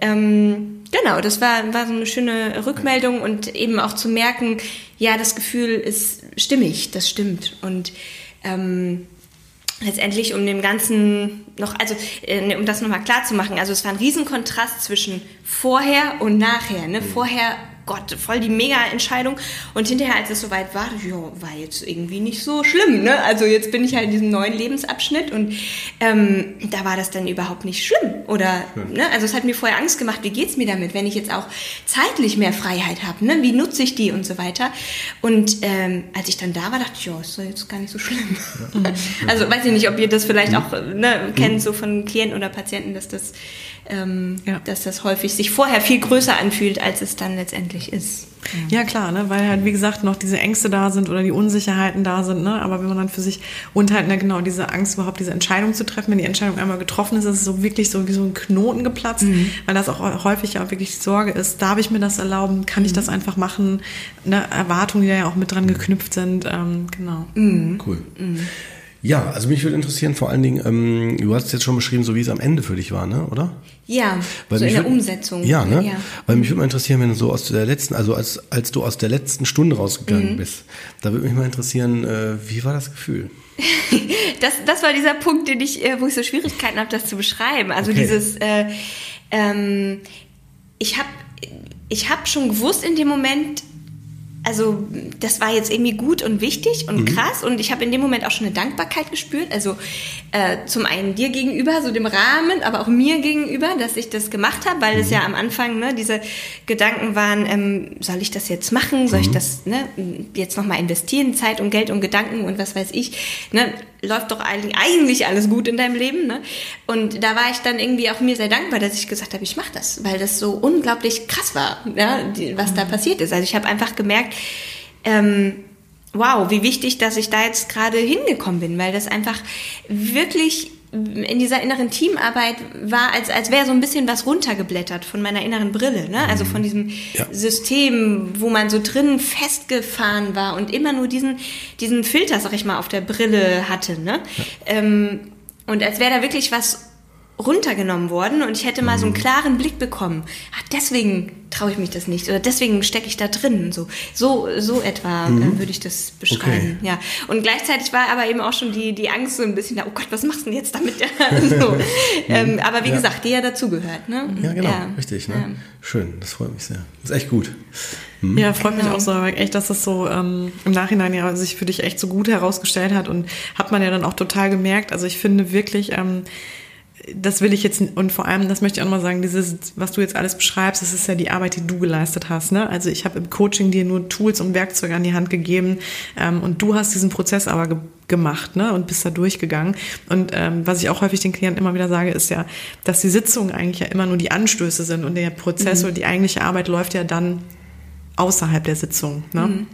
ähm, genau, das war, war so eine schöne Rückmeldung und eben auch zu merken, ja, das Gefühl ist stimmig, das stimmt. Und ähm, letztendlich um dem Ganzen noch, also äh, um das nochmal klar zu machen, also es war ein Riesenkontrast zwischen vorher und nachher. Ne? Mhm. Vorher Gott, voll die Mega-Entscheidung. Und hinterher, als es soweit war, ja, war jetzt irgendwie nicht so schlimm. Ne? Also jetzt bin ich halt in diesem neuen Lebensabschnitt und ähm, da war das dann überhaupt nicht schlimm. Oder, ne? also es hat mir vorher Angst gemacht, wie geht's mir damit, wenn ich jetzt auch zeitlich mehr Freiheit habe? Ne? Wie nutze ich die und so weiter? Und ähm, als ich dann da war, dachte ich, ja, ist doch jetzt gar nicht so schlimm. Ja. also weiß ich nicht, ob ihr das vielleicht auch ne, kennt, so von Klienten oder Patienten, dass das ähm, ja. dass das häufig sich vorher viel größer anfühlt, als es dann letztendlich ist. Ja, klar, ne? weil halt, wie gesagt, noch diese Ängste da sind oder die Unsicherheiten da sind. Ne? Aber wenn man dann für sich und halt, ne, genau, diese Angst überhaupt, diese Entscheidung zu treffen, wenn die Entscheidung einmal getroffen ist, ist es so wirklich so wie so ein Knoten geplatzt, mhm. weil das auch häufig ja auch wirklich die Sorge ist, darf ich mir das erlauben, kann ich mhm. das einfach machen? Ne? Erwartungen, die ja auch mit dran geknüpft sind, ähm, genau. Mhm. Cool. Ja, also mich würde interessieren, vor allen Dingen, ähm, du hast jetzt schon beschrieben, so wie es am Ende für dich war, ne? oder? Ja, Weil so in der würd, Umsetzung. Ja, ne? Ja. Weil mich würde mal interessieren, wenn du so aus der letzten, also als, als du aus der letzten Stunde rausgegangen mhm. bist, da würde mich mal interessieren, äh, wie war das Gefühl? das, das war dieser Punkt, den ich, äh, wo ich so Schwierigkeiten habe, das zu beschreiben. Also okay. dieses, äh, ähm, ich habe ich hab schon gewusst in dem Moment, also das war jetzt irgendwie gut und wichtig und mhm. krass und ich habe in dem Moment auch schon eine Dankbarkeit gespürt. Also äh, zum einen dir gegenüber, so dem Rahmen, aber auch mir gegenüber, dass ich das gemacht habe, weil mhm. es ja am Anfang ne, diese Gedanken waren, ähm, soll ich das jetzt machen, soll mhm. ich das ne, jetzt nochmal investieren, Zeit und Geld und Gedanken und was weiß ich. Ne? Läuft doch eigentlich alles gut in deinem Leben. Ne? Und da war ich dann irgendwie auch mir sehr dankbar, dass ich gesagt habe, ich mache das, weil das so unglaublich krass war, ja, die, was da passiert ist. Also ich habe einfach gemerkt, ähm, wow, wie wichtig, dass ich da jetzt gerade hingekommen bin, weil das einfach wirklich in dieser inneren Teamarbeit war, als, als wäre so ein bisschen was runtergeblättert von meiner inneren Brille, ne? Also von diesem ja. System, wo man so drin festgefahren war und immer nur diesen, diesen Filter, sag ich mal, auf der Brille hatte, ne? Ja. Ähm, und als wäre da wirklich was runtergenommen worden und ich hätte mal so einen mhm. klaren Blick bekommen. Ach, deswegen traue ich mich das nicht oder deswegen stecke ich da drin. So, so, so etwa mhm. äh, würde ich das beschreiben. Okay. Ja. Und gleichzeitig war aber eben auch schon die, die Angst so ein bisschen da, oh Gott, was machst du denn jetzt damit? so. ähm, aber wie ja. gesagt, die ja dazugehört. Ne? Ja, genau, ja. richtig. Ne? Ja. Schön, das freut mich sehr. Das ist echt gut. Mhm. Ja, freut mich auch so, echt, dass das so ähm, im Nachhinein ja sich für dich echt so gut herausgestellt hat und hat man ja dann auch total gemerkt. Also ich finde wirklich, ähm, das will ich jetzt, und vor allem, das möchte ich auch nochmal sagen, dieses, was du jetzt alles beschreibst, das ist ja die Arbeit, die du geleistet hast. Ne? Also ich habe im Coaching dir nur Tools und Werkzeuge an die Hand gegeben ähm, und du hast diesen Prozess aber ge gemacht ne? und bist da durchgegangen. Und ähm, was ich auch häufig den Klienten immer wieder sage, ist ja, dass die Sitzungen eigentlich ja immer nur die Anstöße sind und der Prozess mhm. oder die eigentliche Arbeit läuft ja dann außerhalb der Sitzung. Ne? Mhm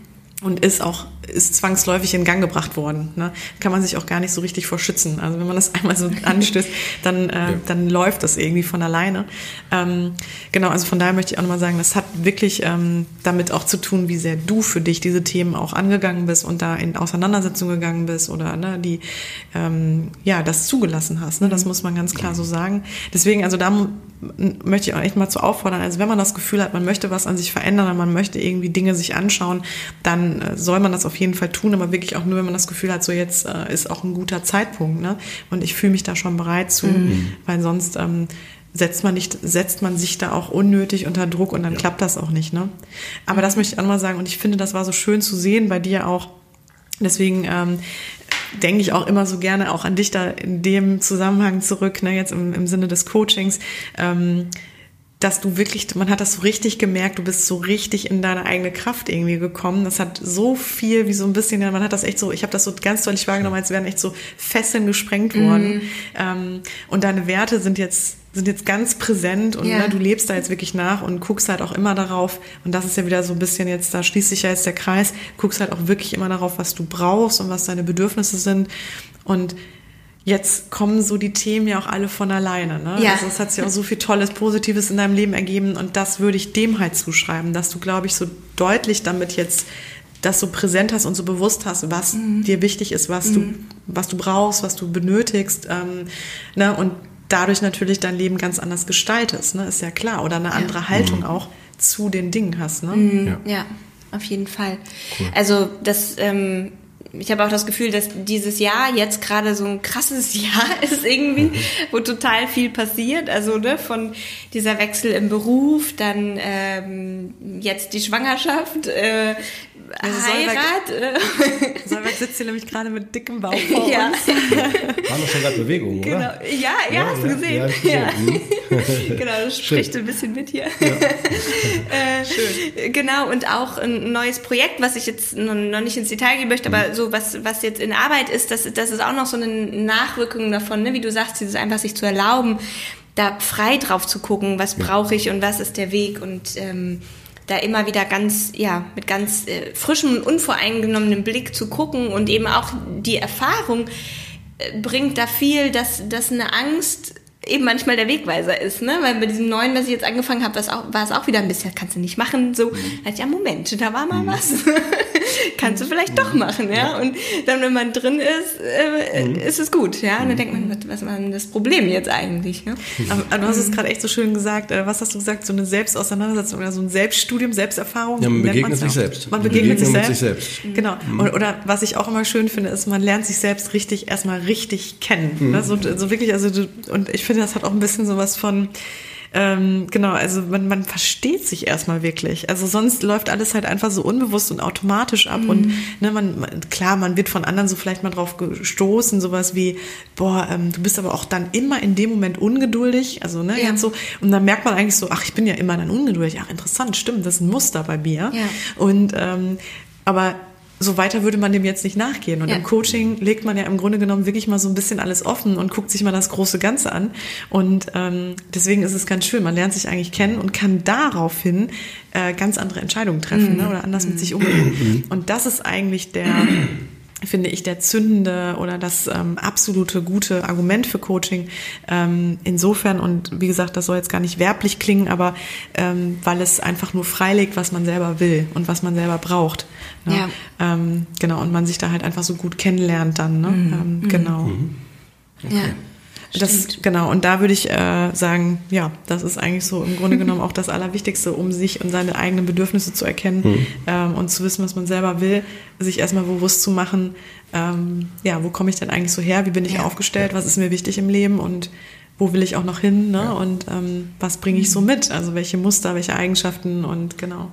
und ist auch ist zwangsläufig in Gang gebracht worden. Ne? Kann man sich auch gar nicht so richtig vor schützen. Also wenn man das einmal so anstößt, dann, äh, ja. dann läuft das irgendwie von alleine. Ähm, genau, also von daher möchte ich auch nochmal sagen, das hat wirklich ähm, damit auch zu tun, wie sehr du für dich diese Themen auch angegangen bist und da in Auseinandersetzung gegangen bist oder ne, die ähm, ja das zugelassen hast. Ne? Das mhm. muss man ganz klar so sagen. Deswegen, also da möchte ich auch echt mal zu auffordern. Also wenn man das Gefühl hat, man möchte was an sich verändern, man möchte irgendwie Dinge sich anschauen, dann äh, soll man das auf jeden Fall tun, aber wirklich auch nur, wenn man das Gefühl hat, so jetzt äh, ist auch ein guter Zeitpunkt. Ne? Und ich fühle mich da schon bereit zu, mhm. weil sonst ähm, setzt man nicht, setzt man sich da auch unnötig unter Druck und dann ja. klappt das auch nicht. Ne? Aber das möchte ich auch mal sagen und ich finde, das war so schön zu sehen bei dir auch Deswegen ähm, denke ich auch immer so gerne auch an dich da in dem Zusammenhang zurück, ne, jetzt im, im Sinne des Coachings. Ähm, dass du wirklich, man hat das so richtig gemerkt, du bist so richtig in deine eigene Kraft irgendwie gekommen. Das hat so viel, wie so ein bisschen, man hat das echt so, ich habe das so ganz deutlich wahrgenommen, als wären echt so Fesseln gesprengt worden. Mhm. Und deine Werte sind jetzt sind jetzt ganz präsent und ja. ne, du lebst da jetzt wirklich nach und guckst halt auch immer darauf. Und das ist ja wieder so ein bisschen jetzt, da schließt sich ja jetzt der Kreis, guckst halt auch wirklich immer darauf, was du brauchst und was deine Bedürfnisse sind. Und jetzt kommen so die Themen ja auch alle von alleine. Ne? Ja. Also es hat sich auch so viel Tolles, Positives in deinem Leben ergeben und das würde ich dem halt zuschreiben, dass du, glaube ich, so deutlich damit jetzt das so präsent hast und so bewusst hast, was mhm. dir wichtig ist, was mhm. du, was du brauchst, was du benötigst. Ähm, ne? Und dadurch natürlich dein Leben ganz anders gestaltest, ne? ist ja klar. Oder eine andere ja. Haltung mhm. auch zu den Dingen hast. Ne? Mhm. Ja. ja. auf jeden Fall. Cool. Also das ähm, ich habe auch das Gefühl, dass dieses Jahr jetzt gerade so ein krasses Jahr ist irgendwie, wo total viel passiert. Also ne, von dieser Wechsel im Beruf, dann ähm, jetzt die Schwangerschaft, äh, also Heirat. Äh. sitzt hier nämlich gerade mit dickem Bauch vor ja. uns. Waren doch schon gerade Bewegungen, genau. oder? Ja, ja, ja hast du ja, gesehen. Ja, gesehen. genau, das spricht Schön. ein bisschen mit hier. äh, Schön. Genau, und auch ein neues Projekt, was ich jetzt noch nicht ins Detail gehen möchte, aber mhm. So was, was jetzt in Arbeit ist, das, das ist auch noch so eine Nachwirkung davon, ne? wie du sagst, dieses einfach sich zu erlauben, da frei drauf zu gucken, was brauche ich und was ist der Weg und ähm, da immer wieder ganz, ja, mit ganz äh, frischem und unvoreingenommenem Blick zu gucken und eben auch die Erfahrung äh, bringt da viel, dass, dass eine Angst eben manchmal der Wegweiser ist, ne? Weil bei diesem neuen, was ich jetzt angefangen habe, war es auch wieder ein bisschen, kannst du nicht machen, so, mhm. ja, Moment, da war mal mhm. was. kannst du vielleicht doch machen, ja? ja? Und dann, wenn man drin ist, äh, mhm. ist es gut, ja? Und dann denkt man, was war denn das Problem jetzt eigentlich, ne? Aber, du hast es gerade echt so schön gesagt, äh, was hast du gesagt, so eine Selbstauseinandersetzung oder so ein Selbststudium, Selbsterfahrung? Ja, man begegnet sich selbst. Man begegnet, sich, selbst. sich selbst. Genau. Mhm. Oder, oder was ich auch immer schön finde, ist, man lernt sich selbst richtig, erstmal richtig kennen. Mhm. Ne? So, so wirklich, also du, und ich finde, das hat auch ein bisschen sowas von, ähm, genau, also man, man versteht sich erstmal wirklich. Also sonst läuft alles halt einfach so unbewusst und automatisch ab. Mhm. Und ne, man, klar, man wird von anderen so vielleicht mal drauf gestoßen, sowas wie, boah, ähm, du bist aber auch dann immer in dem Moment ungeduldig. Also, ne, ja. so. Und dann merkt man eigentlich so, ach, ich bin ja immer dann ungeduldig. Ach, interessant, stimmt, das ist ein Muster bei mir. Ja. Und ähm, aber so weiter würde man dem jetzt nicht nachgehen. Und ja. im Coaching legt man ja im Grunde genommen wirklich mal so ein bisschen alles offen und guckt sich mal das große Ganze an. Und ähm, deswegen ist es ganz schön. Man lernt sich eigentlich kennen und kann daraufhin äh, ganz andere Entscheidungen treffen mhm. ne? oder anders mhm. mit sich umgehen. Und das ist eigentlich der finde ich, der zündende oder das ähm, absolute gute Argument für Coaching. Ähm, insofern, und wie gesagt, das soll jetzt gar nicht werblich klingen, aber ähm, weil es einfach nur freilegt, was man selber will und was man selber braucht. Ne? Ja. Ähm, genau, und man sich da halt einfach so gut kennenlernt dann. Ne? Mhm. Ähm, genau. Mhm. Okay. Ja. Das, genau, und da würde ich äh, sagen, ja, das ist eigentlich so im Grunde genommen auch das Allerwichtigste, um sich und seine eigenen Bedürfnisse zu erkennen mhm. ähm, und zu wissen, was man selber will, sich erstmal bewusst zu machen, ähm, ja, wo komme ich denn eigentlich so her, wie bin ich ja. aufgestellt, was ist mir wichtig im Leben und wo will ich auch noch hin ne? Ja. und ähm, was bringe ich so mhm. mit, also welche Muster, welche Eigenschaften und genau.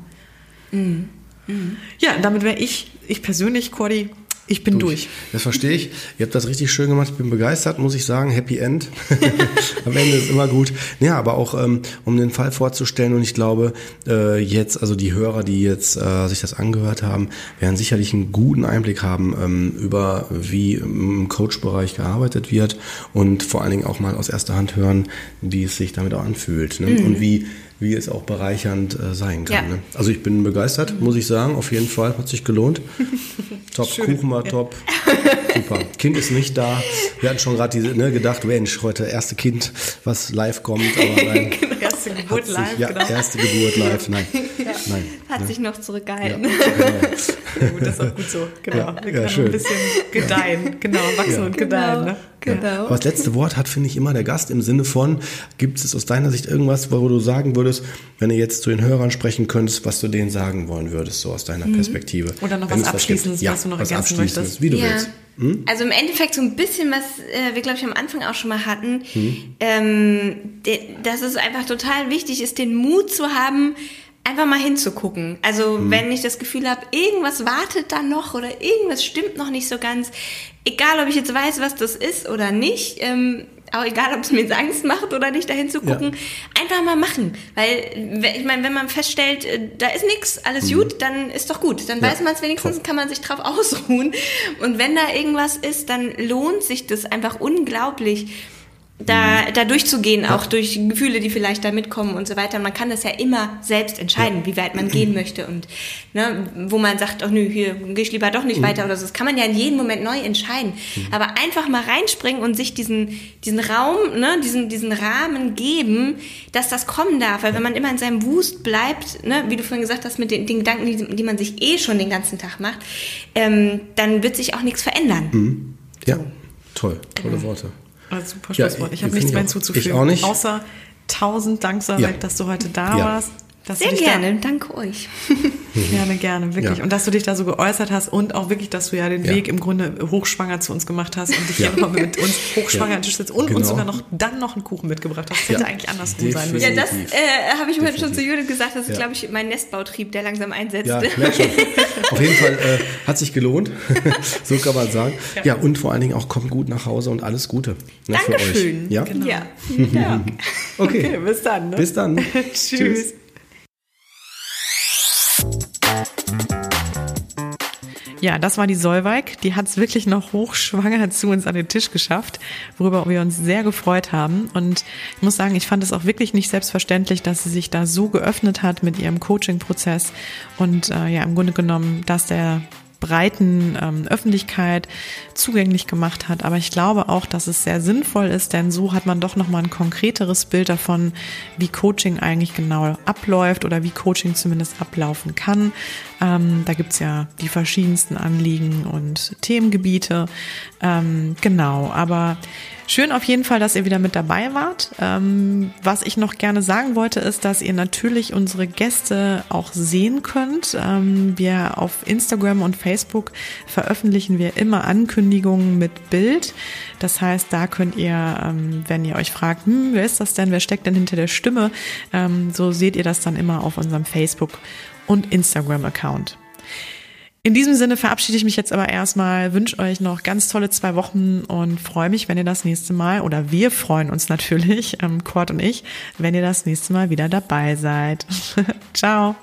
Mhm. Mhm. Ja, damit wäre ich, ich persönlich, Cordy, ich bin durch. durch. Das verstehe ich. Ihr habt das richtig schön gemacht. Ich bin begeistert, muss ich sagen. Happy End. Am Ende ist immer gut. Ja, aber auch ähm, um den Fall vorzustellen und ich glaube, äh, jetzt, also die Hörer, die jetzt äh, sich das angehört haben, werden sicherlich einen guten Einblick haben ähm, über, wie im Coach-Bereich gearbeitet wird und vor allen Dingen auch mal aus erster Hand hören, wie es sich damit auch anfühlt ne? Mhm. und wie wie es auch bereichernd äh, sein kann. Ja. Ne? Also ich bin begeistert, mhm. muss ich sagen, auf jeden Fall, hat sich gelohnt. top, Schön. Kuchen war top, super. Kind ist nicht da. Wir hatten schon gerade ne, gedacht, Mensch, heute erste Kind, was live kommt, aber nein. genau. Erste Geburt sich, live, ja, genau. Erste Geburt live, nein. ja. nein hat ne? sich noch zurückgehalten. Ja, genau. gut, das ist auch gut so, genau. Wir können schön. ein bisschen gedeihen, genau, wachsen und gedeihen. Genau. Genau. Aber das letzte Wort hat, finde ich, immer der Gast im Sinne von, gibt es aus deiner Sicht irgendwas, wo du sagen würdest, wenn du jetzt zu den Hörern sprechen könntest, was du denen sagen wollen würdest, so aus deiner mhm. Perspektive? Oder noch was Abschließendes, was, ja, was du noch was ergänzen möchtest? Wie du ja. willst. Hm? Also im Endeffekt so ein bisschen, was äh, wir, glaube ich, am Anfang auch schon mal hatten, hm. ähm, de, dass es einfach total wichtig ist, den Mut zu haben, einfach mal hinzugucken. Also mhm. wenn ich das Gefühl habe, irgendwas wartet da noch oder irgendwas stimmt noch nicht so ganz, egal ob ich jetzt weiß, was das ist oder nicht, ähm, auch egal, ob es mir jetzt Angst macht oder nicht, dahin zu gucken, ja. einfach mal machen. Weil, ich meine, wenn man feststellt, äh, da ist nichts, alles mhm. gut, dann ist doch gut. Dann ja. weiß man es wenigstens, Top. kann man sich drauf ausruhen. Und wenn da irgendwas ist, dann lohnt sich das einfach unglaublich da, mhm. da durchzugehen, auch durch Gefühle, die vielleicht da mitkommen und so weiter. Man kann das ja immer selbst entscheiden, wie weit man gehen möchte und ne, wo man sagt, oh nö, hier gehe ich lieber doch nicht mhm. weiter oder so. Das kann man ja in jedem Moment neu entscheiden. Mhm. Aber einfach mal reinspringen und sich diesen, diesen Raum, ne, diesen, diesen Rahmen geben, dass das kommen darf. Weil wenn man immer in seinem Wust bleibt, ne, wie du vorhin gesagt hast, mit den, den Gedanken, die, die man sich eh schon den ganzen Tag macht, ähm, dann wird sich auch nichts verändern. Mhm. Ja, toll, tolle genau. Worte. Also super Schlusswort. Ja, ich, habe nichts mehr hinzuzufügen. Ich auch nicht. Außer tausend Dank, Sarek, ja. dass du heute da ja. warst. Sehr gerne, danke euch. gerne, gerne, wirklich. Ja. Und dass du dich da so geäußert hast und auch wirklich, dass du ja den ja. Weg im Grunde hochschwanger zu uns gemacht hast und dich ja. hier nochmal mit uns hochschwanger an den Tisch sitzt und genau. uns sogar noch dann noch einen Kuchen mitgebracht hast. Das hätte eigentlich andersrum sein müssen. Ja, das äh, habe ich heute schon zu Judith gesagt. Das ist, glaube ich, mein Nestbautrieb, der langsam einsetzt. Ja, schon. Auf jeden Fall äh, hat sich gelohnt. so kann man sagen. Ja. und vor allen Dingen auch kommt gut nach Hause und alles Gute. Ne, Dankeschön. Ja? Genau. Ja. okay. okay. Bis dann. Ne? Bis dann. Tschüss. Ja, das war die Solveig. Die hat es wirklich noch hochschwanger zu uns an den Tisch geschafft, worüber wir uns sehr gefreut haben. Und ich muss sagen, ich fand es auch wirklich nicht selbstverständlich, dass sie sich da so geöffnet hat mit ihrem Coaching-Prozess und äh, ja, im Grunde genommen, dass der breiten ähm, Öffentlichkeit zugänglich gemacht hat. Aber ich glaube auch, dass es sehr sinnvoll ist, denn so hat man doch nochmal ein konkreteres Bild davon, wie Coaching eigentlich genau abläuft oder wie Coaching zumindest ablaufen kann. Ähm, da gibt's ja die verschiedensten Anliegen und Themengebiete. Ähm, genau, aber Schön auf jeden Fall, dass ihr wieder mit dabei wart. Ähm, was ich noch gerne sagen wollte, ist, dass ihr natürlich unsere Gäste auch sehen könnt. Ähm, wir auf Instagram und Facebook veröffentlichen wir immer Ankündigungen mit Bild. Das heißt, da könnt ihr, ähm, wenn ihr euch fragt, hm, wer ist das denn, wer steckt denn hinter der Stimme, ähm, so seht ihr das dann immer auf unserem Facebook und Instagram-Account. In diesem Sinne verabschiede ich mich jetzt aber erstmal, wünsche euch noch ganz tolle zwei Wochen und freue mich, wenn ihr das nächste Mal, oder wir freuen uns natürlich, ähm, Kurt und ich, wenn ihr das nächste Mal wieder dabei seid. Ciao.